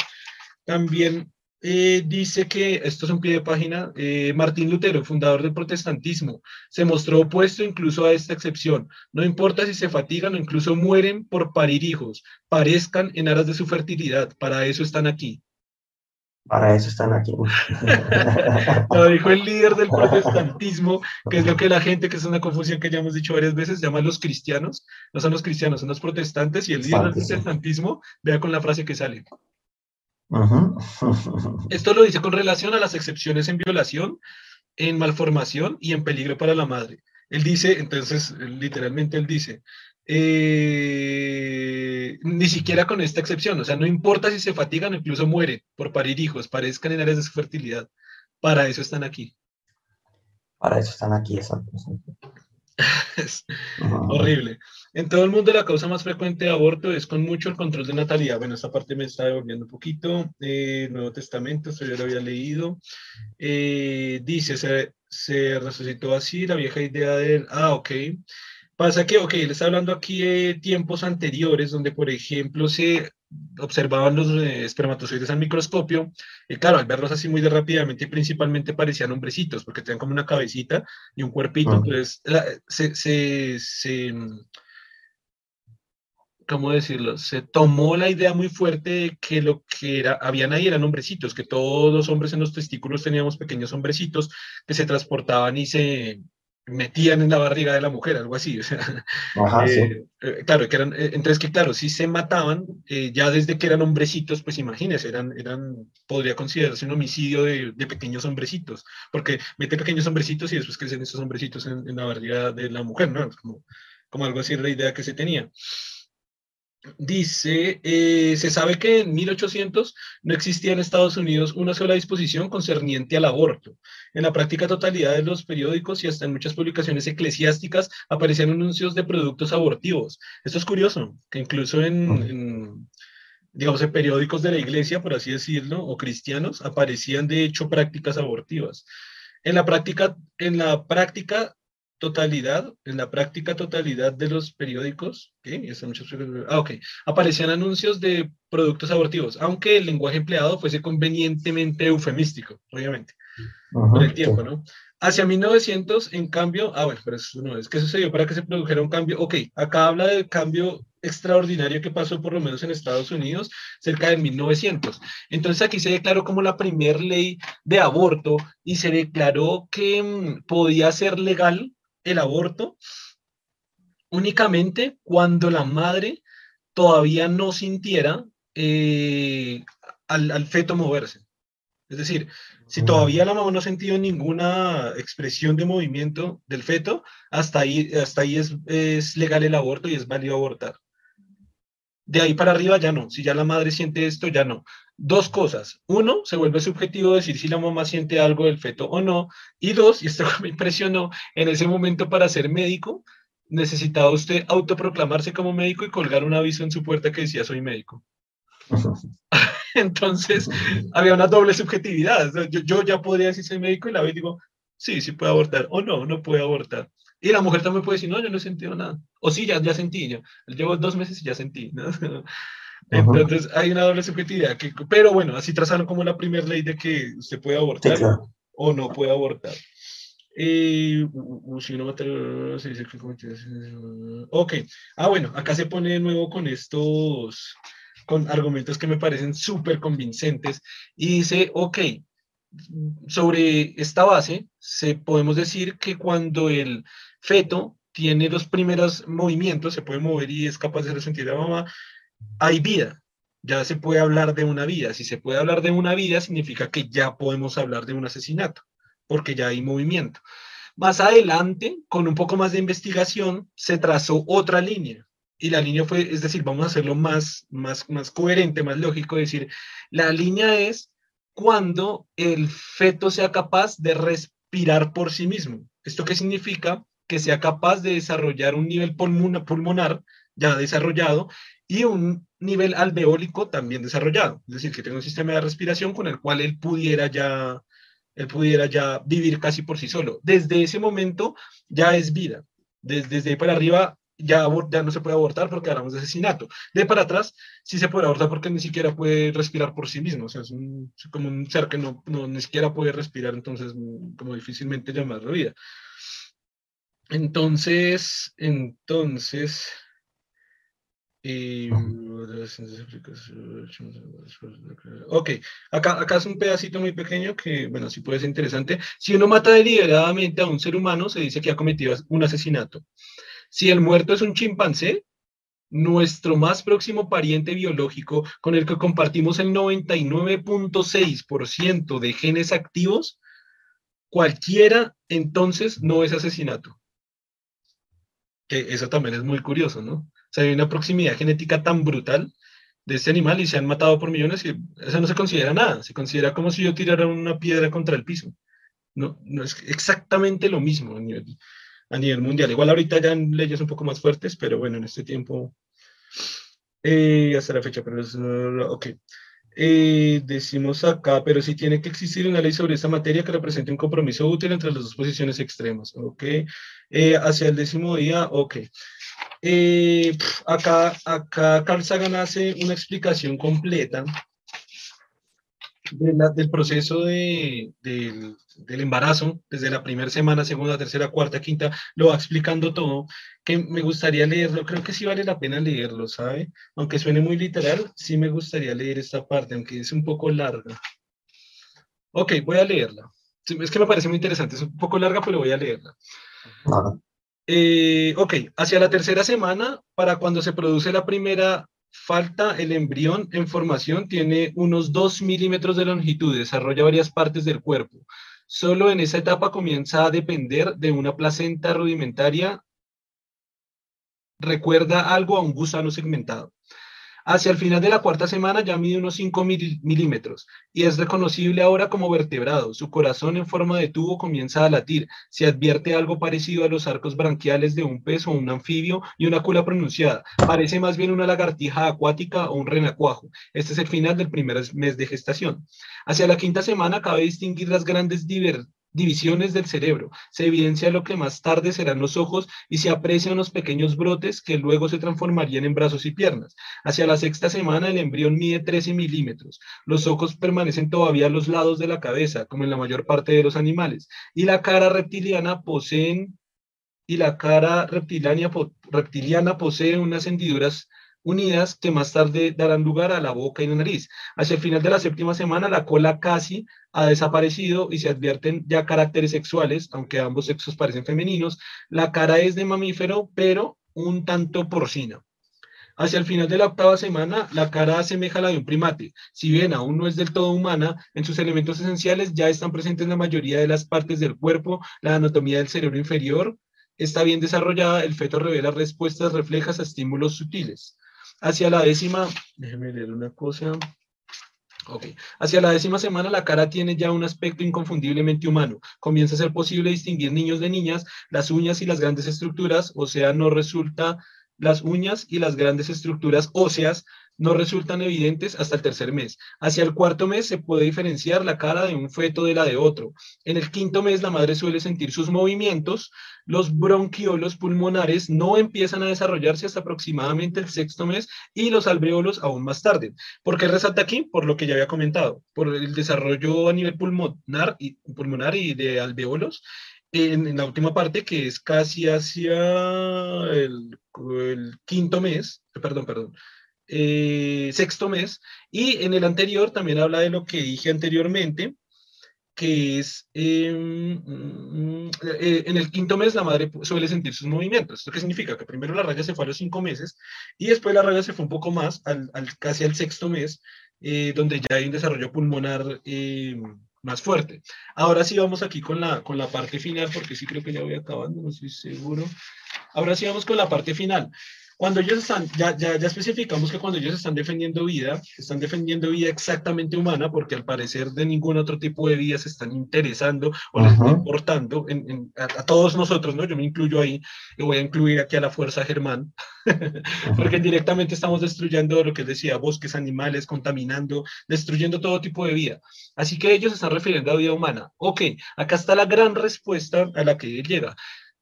También eh, dice que, esto es un pie de página, eh, Martín Lutero, fundador del protestantismo, se mostró opuesto incluso a esta excepción. No importa si se fatigan o incluso mueren por parir hijos, parezcan en aras de su fertilidad, para eso están aquí. Para eso están aquí. Lo dijo el líder del protestantismo, que es lo que la gente, que es una confusión que ya hemos dicho varias veces, llaman los cristianos. No son los cristianos, son los protestantes y el líder del protestantismo, vea con la frase que sale. Esto lo dice con relación a las excepciones en violación, en malformación y en peligro para la madre. Él dice, entonces, literalmente él dice, eh, ni siquiera con esta excepción, o sea, no importa si se fatigan o incluso mueren por parir hijos, parezcan en áreas de su fertilidad, para eso están aquí. Para eso están aquí, exacto. Es horrible. En todo el mundo la causa más frecuente de aborto es con mucho el control de natalidad. Bueno, esta parte me está devolviendo un poquito. Eh, Nuevo Testamento, esto ya lo había leído. Eh, dice, se, se, resucitó así la vieja idea del... Ah, ok. Pasa que, ok, le está hablando aquí de tiempos anteriores, donde, por ejemplo, se observaban los eh, espermatozoides al microscopio, y claro, al verlos así muy de rápidamente, principalmente parecían hombrecitos, porque tenían como una cabecita y un cuerpito, entonces se, se, se, ¿cómo decirlo? Se tomó la idea muy fuerte de que lo que era, habían ahí eran hombrecitos, que todos los hombres en los testículos teníamos pequeños hombrecitos que se transportaban y se metían en la barriga de la mujer, algo así. O sea, eh, eh, claro, que eran, eh, entonces que claro, si se mataban, ya desde que eran hombrecitos, pues imagínense, eran, eran, podría considerarse un homicidio de, de, pequeños hombrecitos, porque mete pequeños hombrecitos y después crecen esos hombrecitos en, en la barriga de la mujer, ¿no? Como, como algo así la idea que se tenía dice, eh, se sabe que en 1800 no existía en Estados Unidos una sola disposición concerniente al aborto. En la práctica totalidad de los periódicos y hasta en muchas publicaciones eclesiásticas aparecían anuncios de productos abortivos. Esto es curioso, que incluso en, digamos, en periódicos de la iglesia, por así decirlo, o cristianos, aparecían de hecho prácticas abortivas. En la práctica, en la práctica totalidad, en la práctica totalidad de los periódicos, ah, ok, aparecían anuncios de productos abortivos, aunque el lenguaje empleado fuese convenientemente eufemístico, obviamente, por el tiempo, ¿no? Hacia 1900, en cambio, ah, bueno, pero eso no es, ¿qué sucedió para que se produjera un cambio? Ok, acá habla del cambio extraordinario que pasó por lo menos en Estados Unidos cerca de 1900. Entonces aquí se declaró como la primera ley de aborto y se declaró que mm, podía ser legal el aborto únicamente cuando la madre todavía no sintiera eh, al, feto moverse. Es decir, si todavía la mamá no ha sentido ninguna expresión de movimiento del feto, hasta ahí, hasta ahí es, es legal el aborto y es válido abortar. De ahí para arriba ya no. Si ya la madre siente esto, ya no dos cosas. Uno, se vuelve subjetivo decir si la mamá siente algo del feto o no. Y dos, y esto me impresionó, en ese momento para ser médico, necesitaba usted autoproclamarse como médico y colgar un aviso en su puerta que decía soy médico. Entonces, había una doble subjetividad. Yo, yo, ya podría decir soy médico y la vez digo, Sí, sí puede abortar. O no, no puede abortar. Y la mujer también puede decir, no, yo no he sentido nada. O sí, ya, ya sentí. Yo llevo dos meses y ya sentí. ¿no? Entonces hay una doble subjetividad. Que, pero bueno, así trazaron como la primera ley de que usted puede abortar o no puede abortar. Eh, si se dice que Ok. Ah, bueno, acá se pone de nuevo con estos, con argumentos que me parecen súper convincentes y dice, ok, sobre esta base, se, podemos decir que cuando el feto tiene los primeros movimientos, se puede mover y es capaz de sentir a la mamá, hay vida. Ya se puede hablar de una vida. Si se puede hablar de una vida, significa que ya podemos hablar de un asesinato porque ya hay movimiento. Más adelante, con un poco más de investigación, se trazó otra línea. Y la línea fue, es decir, vamos a hacerlo más, más, más coherente, más lógico, decir, la línea es cuando el feto sea capaz de respirar por sí mismo. ¿Esto qué significa? Que sea capaz de desarrollar un nivel pulmonar ya desarrollado y un nivel alveólico también desarrollado. Es decir, que tenga un sistema de respiración con el cual él pudiera ya él pudiera ya vivir casi por sí solo. Desde ese momento ya es vida. Desde, desde ahí para arriba ya, ya no se puede abortar porque hablamos de asesinato. De para atrás sí se puede abortar porque ni siquiera puede respirar por sí mismo. O sea, es, como un ser que no, no, ni siquiera puede respirar, entonces como difícilmente llamarlo vida. Entonces, entonces, y, ok, acá, acá es un pedacito muy pequeño que, bueno, sí puede ser interesante. Si uno mata deliberadamente a un ser humano, se dice que ha cometido un asesinato. Si el muerto es un chimpancé, nuestro más próximo pariente biológico con el que compartimos el 99.6% de genes activos, cualquiera entonces no es asesinato. Que eso también es muy curioso, ¿no? O sea, hay una proximidad genética tan brutal de este animal y se han matado por millones y eso no se considera nada. Se considera como si yo tirara una piedra contra el piso. No, no es exactamente lo mismo a nivel, a nivel mundial. Igual ahorita ya en leyes un poco más fuertes, pero bueno, en este tiempo, eh, hasta la fecha, pero es, ok. Eh, decimos acá, pero sí tiene que existir una ley sobre esta materia que represente un compromiso útil entre las dos posiciones extremas, ¿ok? Eh, hacia el décimo día, ok. Eh, acá, acá Carl Sagan hace una explicación completa del proceso de, del, del, embarazo, desde la primera semana, segunda, tercera, cuarta, quinta, lo va explicando todo, que me gustaría leerlo, creo que sí vale la pena leerlo, ¿sabe? Aunque suene muy literal, sí me gustaría leer esta parte, aunque es un poco larga. Ok, voy a leerla. Es que me parece muy interesante, es un poco larga, pero voy a leerla. Eh, ok, hacia la tercera semana, para cuando se produce la primera falta, el embrión en formación tiene unos 2 milímetros de longitud, desarrolla varias partes del cuerpo. Solo en esa etapa comienza a depender de una placenta rudimentaria. Recuerda algo a un gusano segmentado. Hacia el final de la cuarta semana ya mide unos 5 milímetros y es reconocible ahora como vertebrado. Su corazón en forma de tubo comienza a latir. Se advierte algo parecido a los arcos branquiales de un pez o un anfibio y una cula pronunciada. Parece más bien una lagartija acuática o un renacuajo. Este es el final del primer mes de gestación. Hacia la quinta semana cabe distinguir las grandes divisiones del cerebro. Se evidencia lo que más tarde serán los ojos y se aprecian los pequeños brotes que luego se transformarían en brazos y piernas. Hacia la sexta semana el embrión mide 13 milímetros. Los ojos permanecen todavía a los lados de la cabeza, como en la mayor parte de los animales. Y la cara reptiliana poseen y la cara reptiliana, reptiliana posee unas hendiduras unidas que más tarde darán lugar a la boca y la nariz. Hacia el final de la séptima semana, la cola casi ha desaparecido y se advierten ya caracteres sexuales, aunque ambos sexos parecen femeninos. La cara es de mamífero, pero un tanto porcina. Hacia el final de la octava semana, la cara asemeja a la de un primate. Si bien aún no es del todo humana, en sus elementos esenciales ya están presentes la mayoría de las partes del cuerpo, la anatomía del cerebro inferior está bien desarrollada, el feto revela respuestas reflejas a estímulos sutiles. Hacia la décima, déjeme leer una cosa. Hacia la décima semana la cara tiene ya un aspecto inconfundiblemente humano. Comienza a ser posible distinguir niños de niñas, las uñas y las grandes estructuras, o sea, no resulta las uñas y las grandes estructuras óseas no resultan evidentes hasta el tercer mes. Hacia el cuarto mes se puede diferenciar la cara de un feto de la de otro. En el quinto mes la madre suele sentir sus movimientos. Los bronquiolos pulmonares no empiezan a desarrollarse hasta aproximadamente el sexto mes y los alveolos aún más tarde. ¿Por qué resalta aquí? Por lo que ya había comentado, por el desarrollo a nivel pulmonar y, pulmonar y de alveolos en, la última parte, que es casi hacia el, quinto mes, perdón, perdón, eh, sexto mes, y en el anterior también habla de lo que dije anteriormente, que es em, mm, eh, en el quinto mes la madre suele sentir sus movimientos. ¿Esto qué significa? Que primero la raya se fue a los cinco meses y después la raya se fue un poco más, al, casi al sexto mes, eh, donde ya hay un desarrollo pulmonar em, más fuerte. Ahora sí vamos aquí con la, con la parte final, porque sí creo que ya voy acabando, no estoy seguro. Ahora sí vamos con la parte final. Cuando ellos están, ya, ya, ya especificamos que cuando ellos están defendiendo vida, están defendiendo vida exactamente humana, porque al parecer de ningún otro tipo de vida se están interesando o les están importando en, a, todos nosotros, ¿no? Yo me incluyo ahí, y voy a incluir aquí a la Fuerza Germán, porque directamente estamos destruyendo lo que decía, bosques, animales, contaminando, destruyendo todo tipo de vida. Así que ellos están refiriendo a vida humana. Ok, acá está la gran respuesta a la que llega.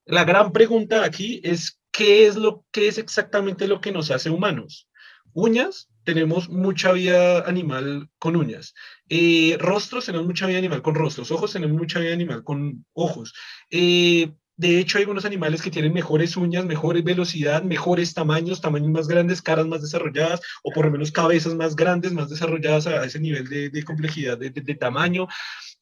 La gran pregunta aquí es ¿qué es, lo, qué es exactamente lo que nos hace humanos? Uñas, tenemos mucha vida animal con uñas. Eh, rostros, tenemos mucha vida animal con rostros. Ojos, tenemos mucha vida animal con ojos. Eh, de hecho, hay algunos animales que tienen mejores uñas, mejores velocidad, mejores tamaños, tamaños más grandes, caras más desarrolladas, o por lo menos cabezas más grandes, más desarrolladas a, ese nivel de, complejidad de, tamaño.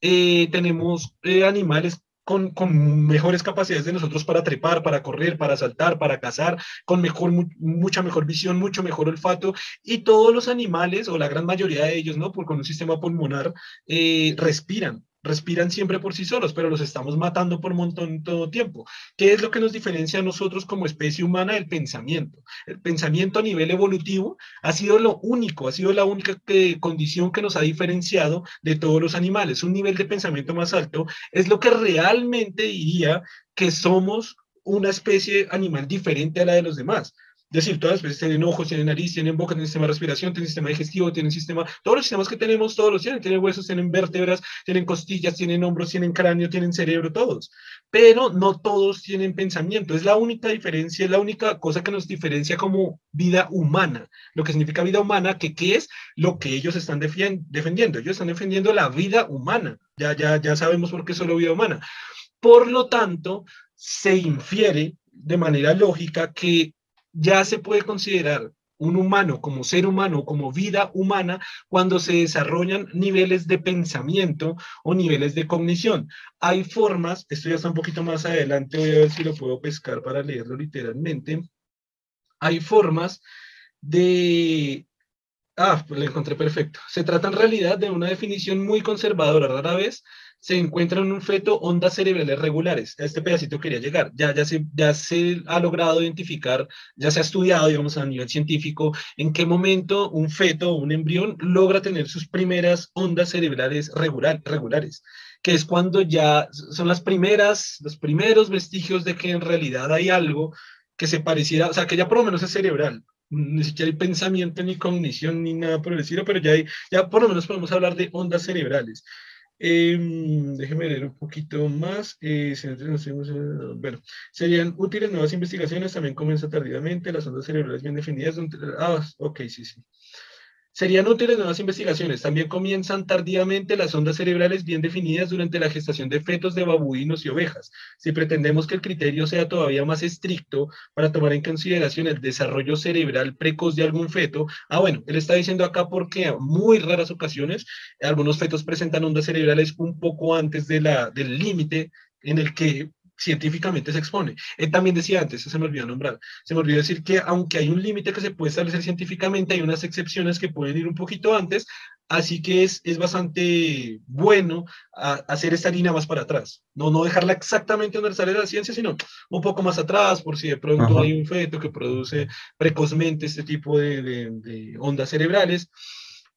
Eh, tenemos animales con, con, mejores capacidades de nosotros para trepar, para correr, para saltar, para cazar, con mejor, mucha mejor visión, mucho mejor olfato, y todos los animales, o la gran mayoría de ellos, ¿no? Por, con un sistema pulmonar, eh, respiran respiran siempre por sí solos, pero los estamos matando por montón todo tiempo. ¿Qué es lo que nos diferencia a nosotros como especie humana del pensamiento? El pensamiento a nivel evolutivo ha sido lo único, ha sido la única condición que nos ha diferenciado de todos los animales. Un nivel de pensamiento más alto es lo que realmente diría que somos una especie animal diferente a la de los demás. Es decir, todas las especies tienen ojos, tienen nariz, tienen boca, tienen sistema de respiración, tienen sistema digestivo, tienen sistema, todos los sistemas que tenemos, todos los tienen, tienen huesos, tienen vértebras, tienen costillas, tienen hombros, tienen cráneo, tienen cerebro, todos. Pero no todos tienen pensamiento. Es la única diferencia, es la única cosa que nos diferencia como vida humana. Lo que significa vida humana, que qué es lo que ellos están defendiendo. Ellos están defendiendo la vida humana. Ya, ya, ya sabemos por qué solo vida humana. Por lo tanto, se infiere de manera lógica que ya se puede considerar un humano como ser humano, como vida humana, cuando se desarrollan niveles de pensamiento o niveles de cognición. Hay formas, esto ya está un poquito más adelante, voy a ver si lo puedo pescar para leerlo literalmente. Hay formas de... Ah, lo encontré perfecto. Se trata en realidad de una definición muy conservadora, rara vez se encuentran en un feto ondas cerebrales regulares. A este pedacito quería llegar. Ya, ya, se, ya se ha logrado identificar, ya se ha estudiado, digamos, a nivel científico, en qué momento un feto o un embrión logra tener sus primeras ondas cerebrales regular, regulares, que es cuando ya son las primeras, los primeros vestigios de que en realidad hay algo que se pareciera, o sea, que ya por lo menos es cerebral, ni siquiera hay pensamiento, ni cognición, ni nada por el estilo, pero ya, hay, ya por lo menos podemos hablar de ondas cerebrales. Eh, déjeme leer un poquito más. Eh, bueno, serían útiles nuevas investigaciones, también comienza tardíamente, las ondas cerebrales bien definidas. Ah, ok, sí, sí. Serían útiles nuevas investigaciones. También comienzan tardíamente las ondas cerebrales bien definidas durante la gestación de fetos de babuinos y ovejas. Si pretendemos que el criterio sea todavía más estricto para tomar en consideración el desarrollo cerebral precoz de algún feto, ah, bueno, él está diciendo acá porque a muy raras ocasiones algunos fetos presentan ondas cerebrales un poco antes de la, del límite en el que científicamente se expone. Él también decía antes, se me olvidó nombrar, se me olvidó decir que aunque hay un límite que se puede establecer científicamente, hay unas excepciones que pueden ir un poquito antes, así que es, es bastante bueno hacer esta línea más para atrás, no, no dejarla exactamente donde sale la ciencia, sino un poco más atrás, por si de pronto hay un feto que produce precozmente este tipo de, de ondas cerebrales.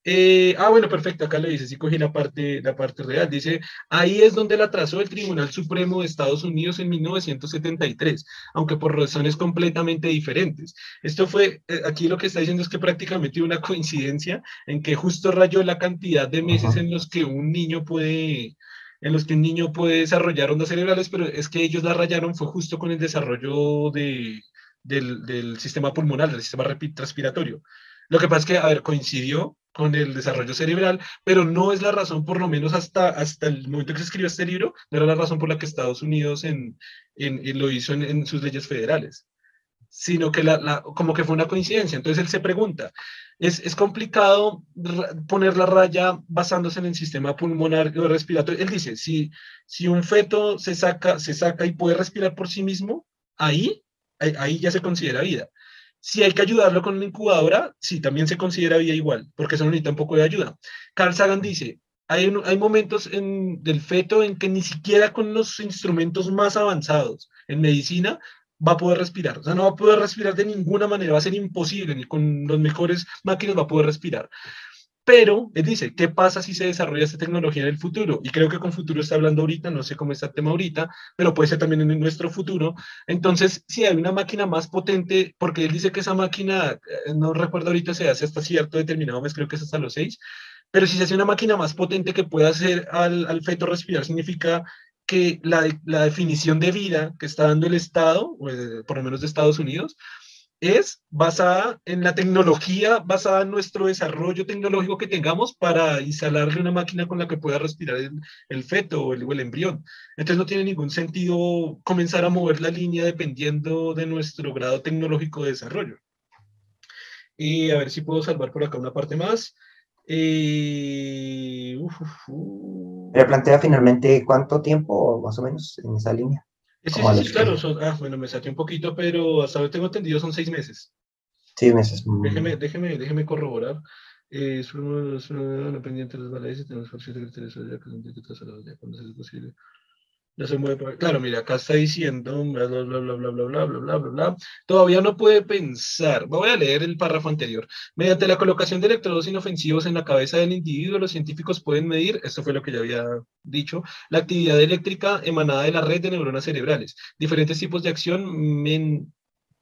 Eh, ah, bueno, perfecto, acá le dice, sí cogí la parte, la parte real. Dice, ahí es donde la trazó el Tribunal Supremo de Estados Unidos en 1973, aunque por razones completamente diferentes. Esto fue, eh, aquí lo que está diciendo es que prácticamente una coincidencia en que justo rayó la cantidad de meses en los que un niño puede, en los que un niño puede desarrollar ondas cerebrales, pero es que ellos la rayaron fue justo con el desarrollo de, del, del sistema pulmonar, del sistema respiratorio. Lo que pasa es que, a ver, coincidió con el desarrollo cerebral, pero no es la razón, por lo menos hasta, hasta el momento que se escribió este libro, no era la razón por la que Estados Unidos en, en, lo hizo en, sus leyes federales, sino que la, la, como que fue una coincidencia. Entonces él se pregunta, es, es complicado poner la raya basándose en el sistema pulmonar o respiratorio. Él dice, si, si un feto se saca, se saca y puede respirar por sí mismo, ahí, ahí ya se considera vida. Si hay que ayudarlo con una incubadora, sí, también se considera vida igual, porque eso necesita un poco de ayuda. Carl Sagan dice, hay, hay momentos en, del feto en que ni siquiera con los instrumentos más avanzados en medicina va a poder respirar. O sea, no va a poder respirar de ninguna manera, va a ser imposible, ni con los mejores máquinas va a poder respirar. Pero él dice, ¿qué pasa si se desarrolla esta tecnología en el futuro? Y creo que con futuro está hablando ahorita, no sé cómo está el tema ahorita, pero puede ser también en nuestro futuro. Entonces, si hay una máquina más potente, porque él dice que esa máquina, eh, no recuerdo ahorita, se hace hasta cierto determinado mes, creo que es hasta los seis, pero si se hace una máquina más potente que pueda hacer al, al feto respirar, significa que la, la, definición de vida que está dando el Estado, por lo menos de Estados Unidos, es basada en la tecnología, basada en nuestro desarrollo tecnológico que tengamos para instalarle una máquina con la que pueda respirar el, feto o el, embrión. Entonces no tiene ningún sentido comenzar a mover la línea dependiendo de nuestro grado tecnológico de desarrollo. Y a ver si puedo salvar por acá una parte más. Eh, plantea finalmente cuánto tiempo más o menos en esa línea. Sí, sí, claro. ah, bueno, me saqué un poquito, pero hasta ahora tengo entendido son seis meses. Seis meses. Déjeme, déjeme, déjeme corroborar. Eh, es una pendiente de los balades y tenemos por cierto que ya que cuando sea posible. Ya se mueve Claro, mira, acá está diciendo bla, bla, bla, bla, bla, bla, bla, bla, bla, bla. Todavía no puede pensar. Voy a leer el párrafo anterior. Mediante la colocación de electrodos inofensivos en la cabeza del individuo, los científicos pueden medir, esto fue lo que ya había dicho, la actividad eléctrica emanada de la red de neuronas cerebrales. Diferentes tipos de acción men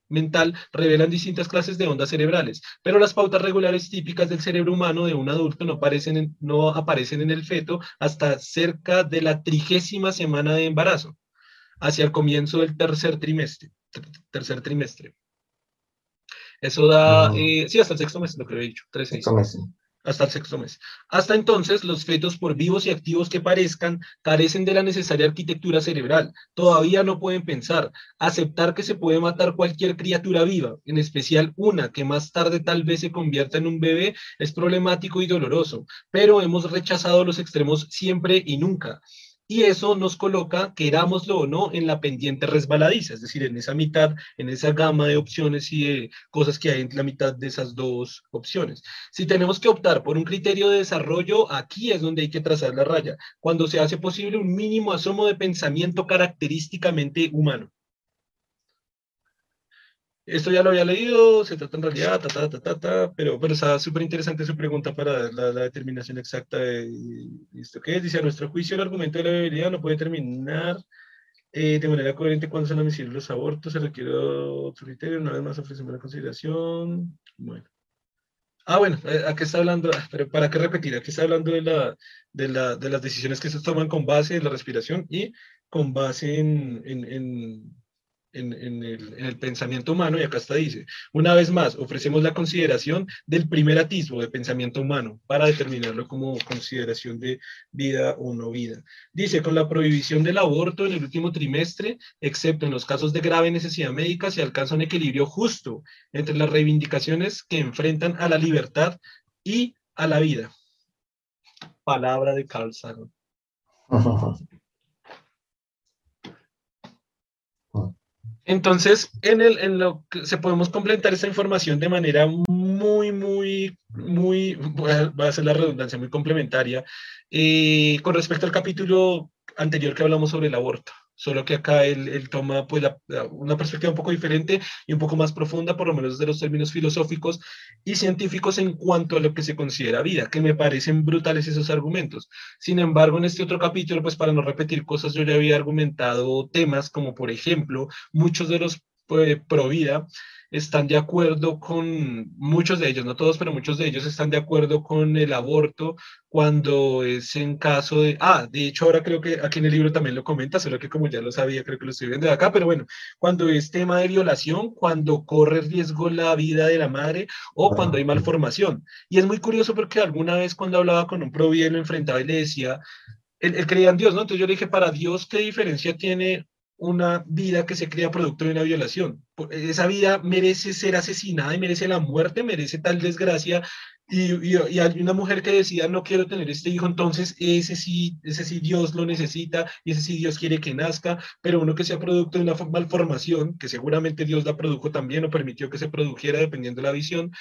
mental revelan distintas clases de ondas cerebrales, pero las pautas regulares típicas del cerebro humano de un adulto no aparecen en, no aparecen en el feto hasta cerca de la trigésima semana de embarazo, hacia el comienzo del tercer trimestre. Tercer trimestre. Eso da, eh, sí, hasta el sexto mes, lo que he dicho, tres, seis hasta el sexto mes. Hasta entonces, los fetos, por vivos y activos que parezcan, carecen de la necesaria arquitectura cerebral. Todavía no pueden pensar. Aceptar que se puede matar cualquier criatura viva, en especial una que más tarde tal vez se convierta en un bebé, es problemático y doloroso. Pero hemos rechazado los extremos siempre y nunca y eso nos coloca, querámoslo o no, en la pendiente resbaladiza, es decir, en esa mitad, en esa gama de opciones y de cosas que hay en la mitad de esas dos opciones. Si tenemos que optar por un criterio de desarrollo, aquí es donde hay que trazar la raya, cuando se hace posible un mínimo asomo de pensamiento característicamente humano. Esto ya lo había leído, se trata en realidad, ta, ta, ta, ta, ta pero, pero está súper interesante su pregunta para la, la determinación exacta de, esto que es. Dice, a nuestro juicio, el argumento de la debilidad no puede terminar eh, de manera coherente cuando son admisibles los abortos, se requiere otro criterio, una vez más ofrecemos la consideración. Bueno. Ah, bueno, eh, ¿a qué está hablando? Ah, ¿para qué repetir? Aquí está hablando de, la, de, la, de las decisiones que se toman con base en la respiración y con base en en, el, pensamiento humano, y acá está dice, una vez más, ofrecemos la consideración del primer atisbo de pensamiento humano para determinarlo como consideración de vida o no vida. Dice, con la prohibición del aborto en el último trimestre, excepto en los casos de grave necesidad médica, se alcanza un equilibrio justo entre las reivindicaciones que enfrentan a la libertad y a la vida. Palabra de Carl Sagan. Entonces, en, el, en lo que se podemos complementar esa información de manera muy, muy, muy, va a ser la redundancia, muy complementaria, eh, con respecto al capítulo anterior que hablamos sobre el aborto. Solo que acá él, toma pues una perspectiva un poco diferente y un poco más profunda, por lo menos desde los términos filosóficos y científicos en cuanto a lo que se considera vida, que me parecen brutales esos argumentos. Sin embargo, en este otro capítulo, pues para no repetir cosas, yo ya había argumentado temas como, por ejemplo, muchos de los pues, pro vida están de acuerdo con, muchos de ellos, no todos, pero muchos de ellos están de acuerdo con el aborto cuando es en caso de, ah, de hecho ahora creo que aquí en el libro también lo comenta, solo que como ya lo sabía, creo que lo estoy viendo de acá, pero bueno, cuando es tema de violación, cuando corre riesgo la vida de la madre o cuando hay malformación. Y es muy curioso porque alguna vez cuando hablaba con un pro lo enfrentaba y le decía, él, él, creía en Dios, ¿no? Entonces yo le dije, para Dios, ¿qué diferencia tiene una vida que se crea producto de una violación. Esa vida merece ser asesinada y merece la muerte, merece tal desgracia. Y, hay una mujer que decida no quiero tener este hijo, entonces ese sí, ese sí Dios lo necesita y ese sí Dios quiere que nazca, pero uno que sea producto de una malformación, que seguramente Dios la produjo también o permitió que se produjera dependiendo de la visión,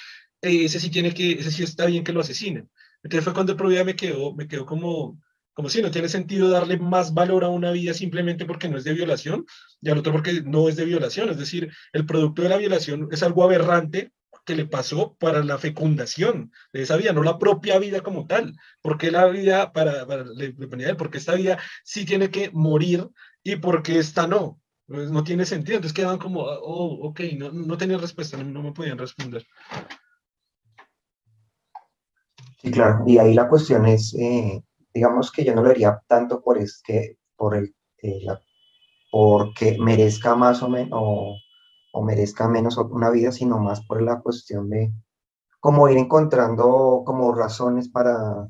ese sí tiene que, ese sí está bien que lo asesinen. Entonces fue cuando el problema me quedó, me quedó como, como si no tiene sentido darle más valor a una vida simplemente porque no es de violación y al otro porque no es de violación. Es decir, el producto de la violación es algo aberrante que le pasó para la fecundación de esa vida, no la propia vida como tal. Porque la vida, para, para ponía él, porque esta vida sí tiene que morir y porque esta no. Pues no tiene sentido. Entonces quedaban como, oh, ok, no, no tenían respuesta, no, me podían responder. Sí, claro. Y ahí la cuestión es, eh, digamos que yo no lo haría tanto por, es que, por el, eh, porque merezca más o menos merezca menos una vida, sino más por la cuestión de cómo ir encontrando como razones para,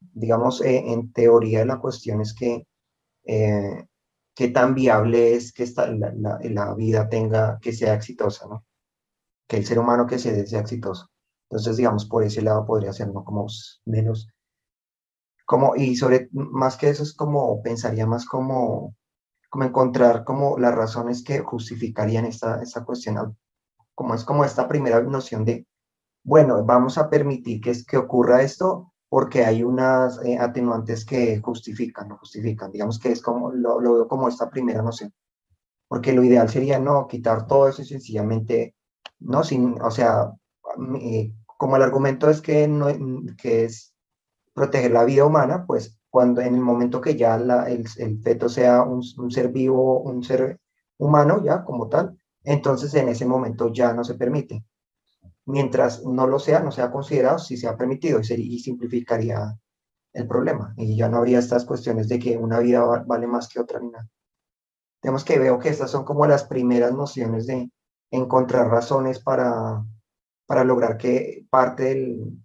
digamos, eh, en teoría la cuestión es que eh, qué tan viable es que esta, la, vida tenga, que sea exitosa, ¿no? Que el ser humano que se sea exitoso. Entonces, digamos, por ese lado podría ser ¿no? como menos como, y sobre, más que eso es como, pensaría más como, como encontrar como las razones que justificarían esta, esta cuestión, como es como esta primera noción de, bueno, vamos a permitir que, que ocurra esto porque hay unas eh, atenuantes que justifican, no justifican, digamos que es como, lo, veo como esta primera noción, porque lo ideal sería no quitar todo eso y sencillamente, no, sin, o sea, como el argumento es que, no, que es proteger la vida humana, pues cuando en el momento que ya el, feto sea un, ser vivo, un ser humano ya como tal, entonces en ese momento ya no se permite. Mientras no lo sea, no sea considerado, si se ha permitido y, simplificaría el problema y ya no habría estas cuestiones de que una vida vale más que otra ni nada. Tenemos que veo que estas son como las primeras nociones de encontrar razones para, para lograr que parte del,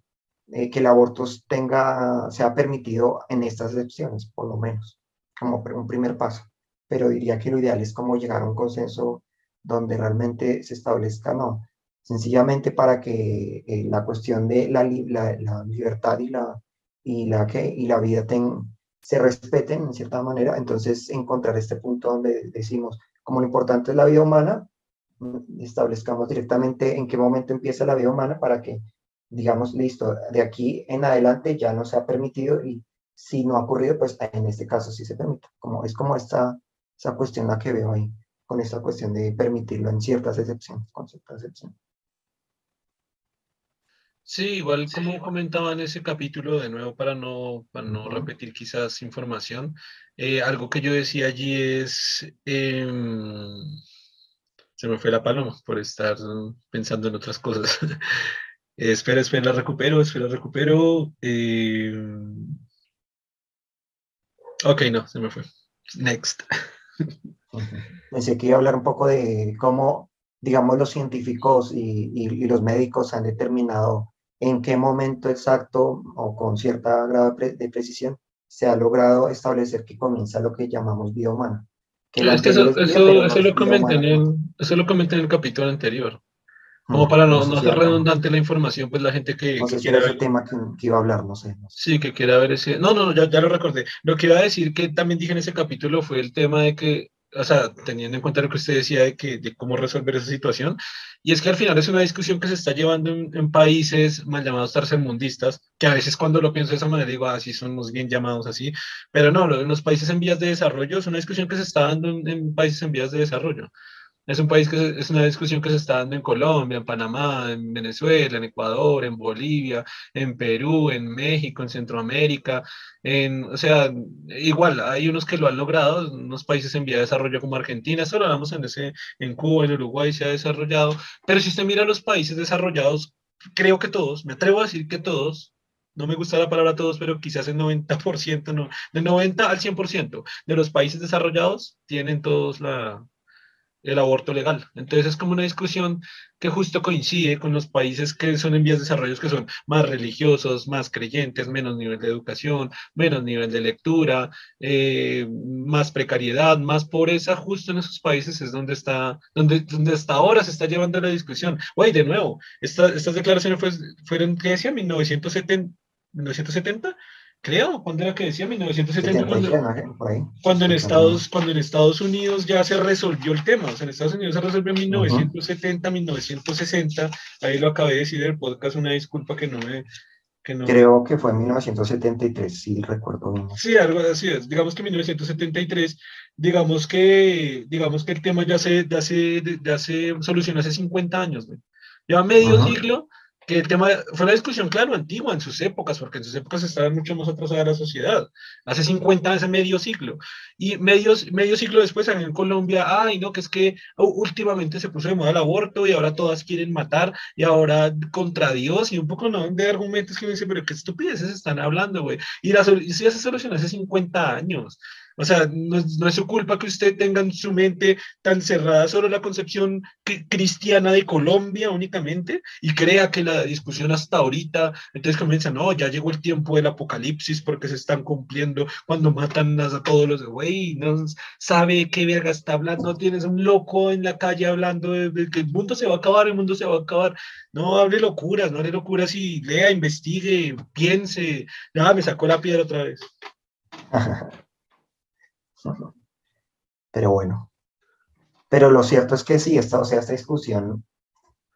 eh, que el aborto tenga, sea permitido en estas excepciones, por lo menos, como un primer paso. Pero diría que lo ideal es como llegar a un consenso donde realmente se establezca, no, sencillamente para que eh, la cuestión de la, libertad y la, vida se respeten en cierta manera, entonces encontrar este punto donde decimos, como lo importante es la vida humana, mm, establezcamos directamente en qué momento empieza la vida humana para que digamos, listo, de aquí en adelante ya no se ha permitido y si no ha ocurrido, pues en este caso sí se permite. Como, es como esta, esa cuestión la que veo ahí, con esta cuestión de permitirlo en ciertas excepciones, con ciertas excepciones. Sí, igual como comentaba en ese capítulo, de nuevo para no, para no repetir quizás información, eh, algo que yo decía allí es, em, se me fue la paloma por estar pensando en otras cosas. espera, espera, la recupero, espera, recupero. Eh, ok, no, se me fue. Next. Pensé que iba a hablar un poco de cómo, digamos, los científicos y, los médicos han determinado en qué momento exacto o con cierta grado de precisión se ha logrado establecer que comienza lo que llamamos vida humana. eso, lo comenté en el, eso lo comenté en el capítulo anterior. Como para no, no, ser redundante la información, pues la gente que, no sé quiera ver... tema que, iba a hablar, no sé, Sí, que quiera ver ese... No, no, ya, ya lo recordé. Lo que iba a decir que también dije en ese capítulo fue el tema de que o sea, teniendo en cuenta lo que usted decía de, que, de cómo resolver esa situación, y es que al final es una discusión que se está llevando en, países mal llamados tercermundistas, que a veces cuando lo pienso de esa manera digo, ah, sí, somos bien llamados así, pero no, en los países en vías de desarrollo es una discusión que se está dando en países en vías de desarrollo. Es un país que es una discusión que se está dando en Colombia, en Panamá, en Venezuela, en Ecuador, en Bolivia, en Perú, en México, en Centroamérica, en, o sea, igual, hay unos que lo han logrado, unos países en vía de desarrollo como Argentina, solo hablamos en ese, en Cuba, en Uruguay se ha desarrollado, pero si usted mira los países desarrollados, creo que todos, me atrevo a decir que todos, no me gusta la palabra todos, pero quizás el 90%, no, de 90 al 100% de los países desarrollados tienen todos la, el aborto legal. Entonces es como una discusión que justo coincide con los países que son en vías de desarrollo, que son más religiosos, más creyentes, menos nivel de educación, menos nivel de lectura, eh, más precariedad, más pobreza, justo en esos países es donde está, donde, donde hasta ahora se está llevando la discusión. Güey, de nuevo, estas declaraciones fueron, ¿qué decía? 1970, 1970 creo, cuando era que decía 1970, cuando, en Estados, cuando en Estados Unidos ya se resolvió el tema, o sea, en Estados Unidos se resolvió en 1970, 1960, ahí lo acabé de decir en el podcast, una disculpa que no me... Que no... Creo que fue en 1973, sí, recuerdo bien. Sí, algo así es. Digamos que en 1973, digamos que, digamos que el tema ya se, ya se, ya se solucionó hace 50 años, güey. Lleva medio siglo que el tema fue una discusión, claro, antigua en sus épocas, porque en sus épocas estaba mucho más atrasada la sociedad, hace 50 años, medio siglo, y medio, medio siglo después en Colombia, ay, no, que es que últimamente se puso de moda el aborto y ahora todas quieren matar y ahora contra Dios y un poco ¿no? de argumentos que me dicen, pero qué estupideces están hablando, güey, y la, y se solucionó hace 50 años, o sea, no, es su culpa que usted tenga en su mente tan cerrada solo la concepción cristiana de Colombia únicamente y crea que la discusión hasta ahorita, entonces comienza, no, ya llegó el tiempo del apocalipsis porque se están cumpliendo cuando matan a todos los, güey, no sabe qué verga está hablando, tienes un loco en la calle hablando de, que el mundo se va a acabar, el mundo se va a acabar. No hable locuras, no hable locuras y lea, investigue, piense. Nada, me sacó la piedra otra vez. Pero bueno. Pero lo cierto es que sí, esta, o sea, esta discusión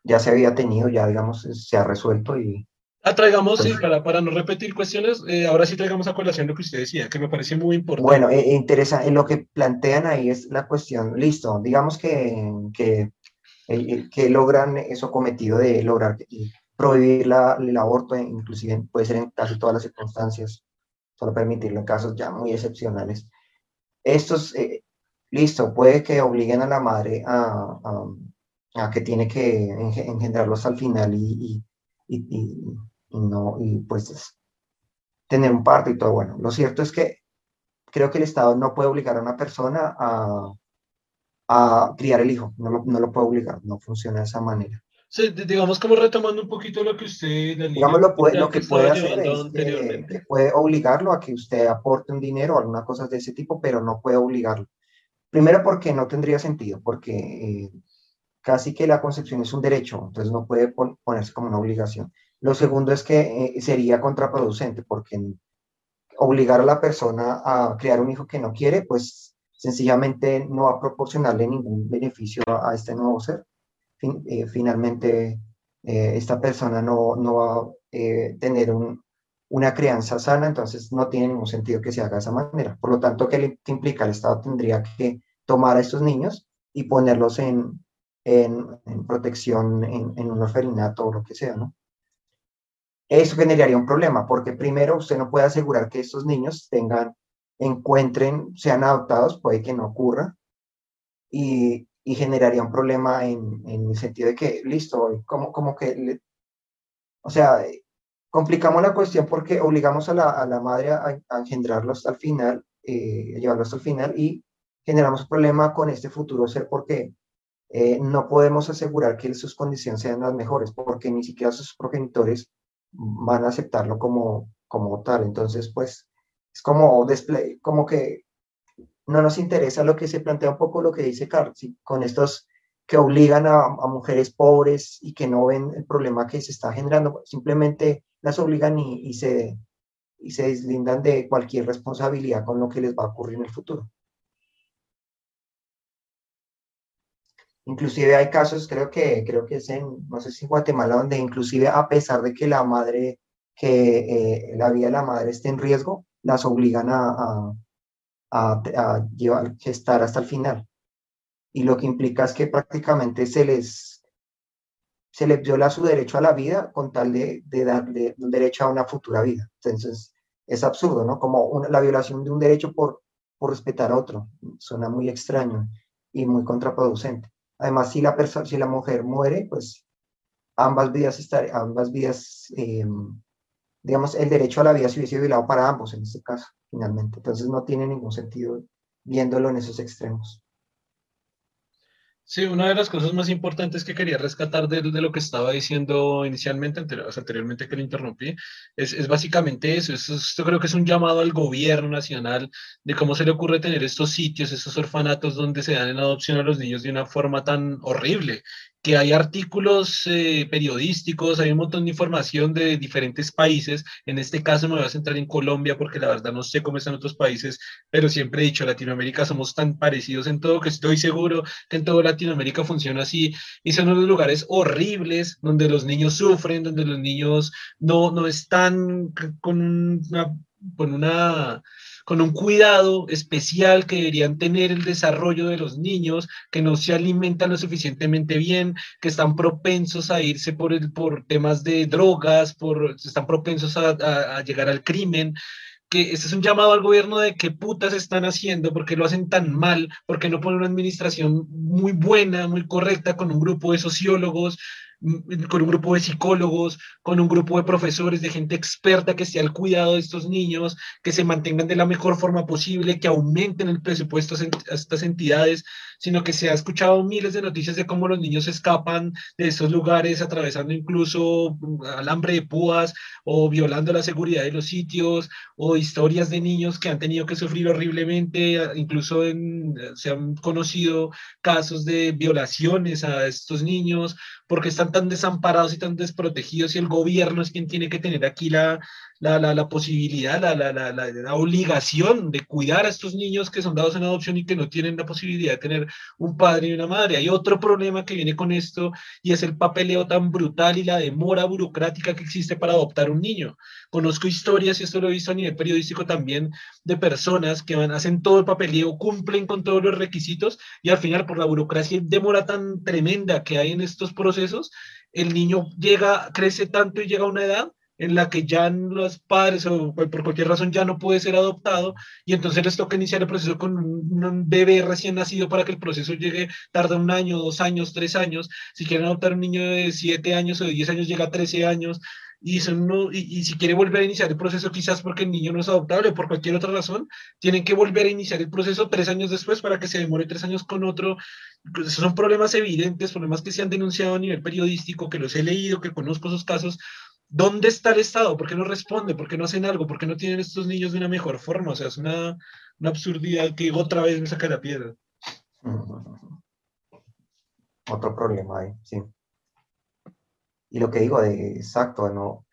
ya se había tenido, ya digamos, se ha resuelto y... Ah, traigamos, sí, pues para, para no repetir cuestiones, eh, ahora sí traigamos a colación lo que usted decía, que me parece muy importante. Bueno, eh, interesa, en lo que plantean ahí es la cuestión, listo, digamos que, que, eh, que logran eso cometido de lograr prohibir la, el aborto, inclusive puede ser en casi todas las circunstancias, solo permitirlo en casos ya muy excepcionales estos, eh, listo, puede que obliguen a la madre a, a, que tiene que engendrarlos al final y, y, y, no, y pues tener un parto y todo. Bueno, lo cierto es que creo que el Estado no puede obligar a una persona a, a criar el hijo, no lo, no lo puede obligar, no funciona de esa manera. Sí, digamos como retomando un poquito lo que usted... Digamos, lo, puede, lo que, puede hacer es puede obligarlo a que usted aporte un dinero o alguna cosa de ese tipo, pero no puede obligarlo. Primero porque no tendría sentido, porque eh, casi que la concepción es un derecho, entonces no puede ponerse como una obligación. Lo segundo es que eh, sería contraproducente, porque obligar a la persona a crear un hijo que no quiere, pues sencillamente no va a proporcionarle ningún beneficio a este nuevo ser eh, finalmente eh, esta persona no, no va a eh, tener una crianza sana, entonces no tiene ningún sentido que se haga de esa manera. Por lo tanto, ¿qué, implica? El Estado tendría que tomar a estos niños y ponerlos en, en, protección en, en, un orfelinato o lo que sea, ¿no? Eso generaría un problema, porque primero usted no puede asegurar que estos niños tengan, encuentren, sean adoptados, puede que no ocurra, y, y generaría un problema en, en, el sentido de que, listo, como, como que, o sea, complicamos la cuestión porque obligamos a la, a la madre a, engendrarlo hasta el final, eh, a llevarlo hasta el final y generamos un problema con este futuro ser porque eh, no podemos asegurar que sus condiciones sean las mejores porque ni siquiera sus progenitores van a aceptarlo como, como tal. Entonces, pues, es como, display, como que no nos interesa lo que se plantea un poco lo que dice Carl, con estos que obligan a, mujeres pobres y que no ven el problema que se está generando, simplemente las obligan y, se, y se deslindan de cualquier responsabilidad con lo que les va a ocurrir en el futuro. Inclusive hay casos, creo que, creo que es en, no sé si Guatemala, donde inclusive a pesar de que la madre, que eh, la vida de la madre esté en riesgo, las obligan a, a, a llevar, gestar hasta el final. Y lo que implica es que prácticamente se les, se les viola su derecho a la vida con tal de, de darle un derecho a una futura vida. Entonces, es absurdo, ¿no? Como una, la violación de un derecho por, por respetar a otro. Suena muy extraño y muy contraproducente. Además, si la, persona, si la mujer muere, pues ambas vidas, estar, ambas vidas eh, digamos, el derecho a la vida se hubiese violado para ambos en este caso, finalmente. Entonces no tiene ningún sentido viéndolo en esos extremos. Sí, una de las cosas más importantes que quería rescatar de, lo que estaba diciendo inicialmente, anterior, anteriormente que lo interrumpí, es, es básicamente eso. Es, esto creo que es un llamado al gobierno nacional de cómo se le ocurre tener estos sitios, estos orfanatos donde se dan en adopción a los niños de una forma tan horrible que hay artículos eh, periodísticos, hay un montón de información de diferentes países. En este caso me voy a centrar en Colombia porque la verdad no sé cómo están otros países, pero siempre he dicho, Latinoamérica somos tan parecidos en todo que estoy seguro que en toda Latinoamérica funciona así. Y son unos lugares horribles donde los niños sufren, donde los niños no, no están con una, con una con un cuidado especial que deberían tener el desarrollo de los niños, que no se alimentan lo suficientemente bien, que están propensos a irse por, el, por temas de drogas, por, están propensos a, a, llegar al crimen que este es un llamado al gobierno de qué putas están haciendo, porque lo hacen tan mal, porque no ponen una administración muy buena, muy correcta, con un grupo de sociólogos, con un grupo de psicólogos, con un grupo de profesores, de gente experta que esté al cuidado de estos niños, que se mantengan de la mejor forma posible, que aumenten el presupuesto a estas entidades, sino que se ha escuchado miles de noticias de cómo los niños escapan de estos lugares, atravesando incluso alambre de púas o violando la seguridad de los sitios, o historias de niños que han tenido que sufrir horriblemente, incluso en, se han conocido casos de violaciones a estos niños, porque están tan desamparados y tan desprotegidos y el gobierno es quien tiene que tener aquí la, la, la, la posibilidad, la, la, obligación de cuidar a estos niños que son dados en adopción y que no tienen la posibilidad de tener un padre y una madre. Hay otro problema que viene con esto y es el papeleo tan brutal y la demora burocrática que existe para adoptar un niño. Conozco historias, y esto lo he visto a nivel periodístico también, de personas que van, hacen todo el papeleo, cumplen con todos los requisitos y al final por la burocracia y demora tan tremenda que hay en estos procesos, el niño llega, crece tanto y llega a una edad en la que ya los padres o por cualquier razón ya no puede ser adoptado y entonces les toca iniciar el proceso con un bebé recién nacido para que el proceso llegue, tarda un año, dos años, tres años. Si quieren adoptar un niño de siete años o de diez años llega a trece años y, son y, y, si quiere volver a iniciar el proceso quizás porque el niño no es adoptable o por cualquier otra razón, tienen que volver a iniciar el proceso tres años después para que se demore tres años con otro. Esos son problemas evidentes, problemas que se han denunciado a nivel periodístico, que los he leído, que conozco esos casos, ¿Dónde está el Estado? ¿Por qué no responde? ¿Por qué no hacen algo? ¿Por qué no tienen estos niños de una mejor forma? O sea, es una, una absurdidad que otra vez me saca la piedra. Otro problema ahí, sí. Y lo que digo exacto, ¿no?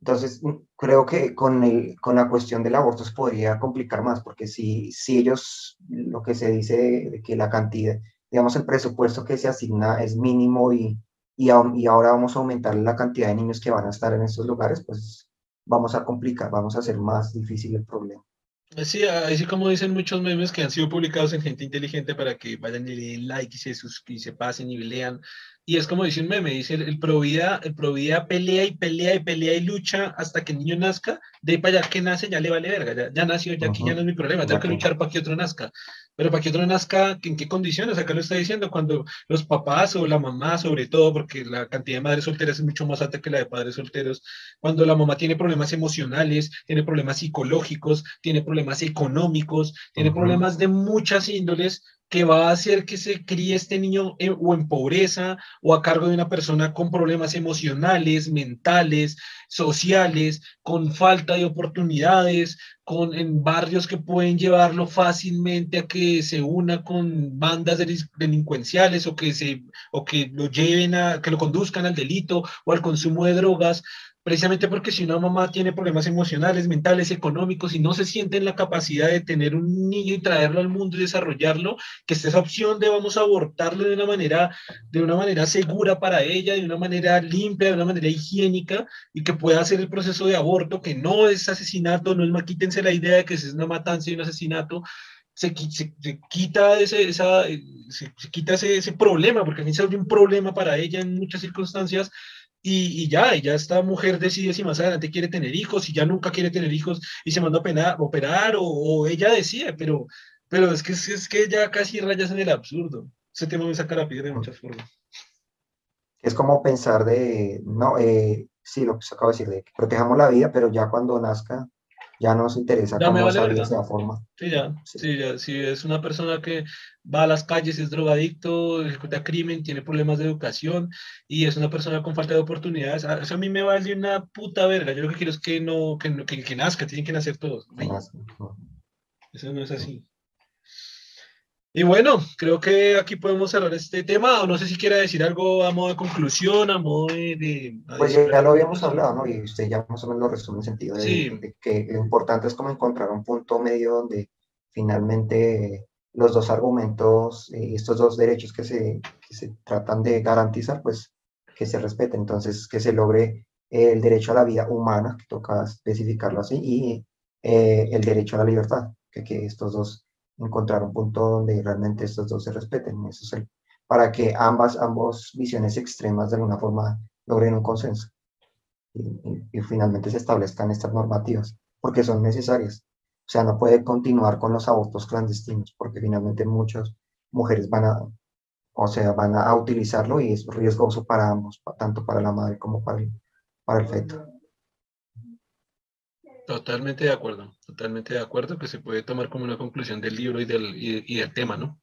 Entonces, creo que con, el, con la cuestión del aborto se podría complicar más, porque si, si ellos, lo que se dice de que la cantidad, digamos, el presupuesto que se asigna es mínimo y, y, y, ahora vamos a aumentar la cantidad de niños que van a estar en estos lugares, pues vamos a complicar, vamos a hacer más difícil el problema. Sí, así como dicen muchos memes que han sido publicados en gente inteligente para que vayan y le den like y se, y se pasen y lean y es como dice un meme, dice el, el Provida, el Provida pelea y pelea y pelea y lucha hasta que el niño nazca, de ahí para allá que nace ya le vale verga, ya, ya nació, ya aquí ya no es mi problema, tengo que luchar para que otro nazca. Pero para que otro nazca, ¿en qué condiciones? Acá lo está diciendo, cuando los papás o la mamá, sobre todo, porque la cantidad de madres solteras es mucho más alta que la de padres solteros, cuando la mamá tiene problemas emocionales, tiene problemas psicológicos, tiene problemas económicos, tiene uh -huh. problemas de muchas índoles, que va a hacer que se críe este niño en, o en pobreza o a cargo de una persona con problemas emocionales, mentales, sociales, con falta de oportunidades, con en barrios que pueden llevarlo fácilmente a que se una con bandas delincuenciales o que se o que lo lleven a que lo conduzcan al delito o al consumo de drogas precisamente porque si una mamá tiene problemas emocionales, mentales, económicos y no se siente en la capacidad de tener un niño y traerlo al mundo y desarrollarlo, que esté esa opción de vamos a abortarlo de una manera, de una manera segura para ella, de una manera limpia, de una manera higiénica y que pueda hacer el proceso de aborto, que no es asesinato, no es quítense la idea de que es una matanza y un asesinato, se, quita, ese, esa, se, quita ese, ese, problema, porque a mí se vuelve un problema para ella en muchas circunstancias, y, y, ya, ya esta mujer decide si más adelante quiere tener hijos, si ya nunca quiere tener hijos y se manda a operar, operar o, ella decide, pero, pero es, que, es que ya casi rayas en el absurdo. Ese tema me saca la piedra de muchas formas. Es como pensar de, no, eh, sí, lo que se acaba de decir, de que protejamos la vida, pero ya cuando nazca ya no nos interesa cómo vale esa forma. Sí, ya, sí. ya, si es una persona que va a las calles, es drogadicto, ejecuta crimen, tiene problemas de educación y es una persona con falta de oportunidades, eso a mí me vale una puta verga, yo lo que quiero es que no, que, que, que nazca, tienen que nacer todos. Eso no es así. Y bueno, creo que aquí podemos cerrar este tema. No sé si quiere decir algo a modo de conclusión, a modo de... pues ya, lo habíamos hablado, ¿no? Y usted ya más o menos lo resume en el sentido de, que lo importante es como encontrar un punto medio donde finalmente los dos argumentos, eh, estos dos derechos que se, que se tratan de garantizar, pues que se respeten. Entonces, que se logre el derecho a la vida humana, que toca especificarlo así, y eh, el derecho a la libertad, que, que estos dos encontrar un punto donde realmente estos dos se respeten. Eso es el, para que ambas, ambos visiones extremas de alguna forma logren un consenso y, finalmente se establezcan estas normativas, porque son necesarias. O sea, no puede continuar con los abortos clandestinos, porque finalmente muchas mujeres van a, o sea, van a utilizarlo y es riesgoso para ambos, tanto para la madre como para para el feto. Totalmente de acuerdo, totalmente de acuerdo que se puede tomar como una conclusión del libro y del, y, del tema, ¿no?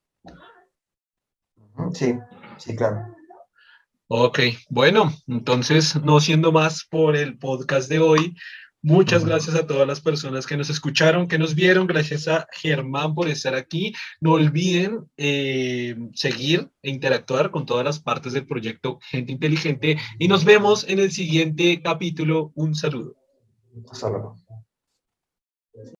Sí, sí, claro. Ok, bueno, entonces, no siendo más por el podcast de hoy, muchas gracias a todas las personas que nos escucharon, que nos vieron, gracias a Germán por estar aquí. No olviden eh, seguir e interactuar con todas las partes del proyecto Gente Inteligente y nos vemos en el siguiente capítulo. Un saludo. Hasta luego.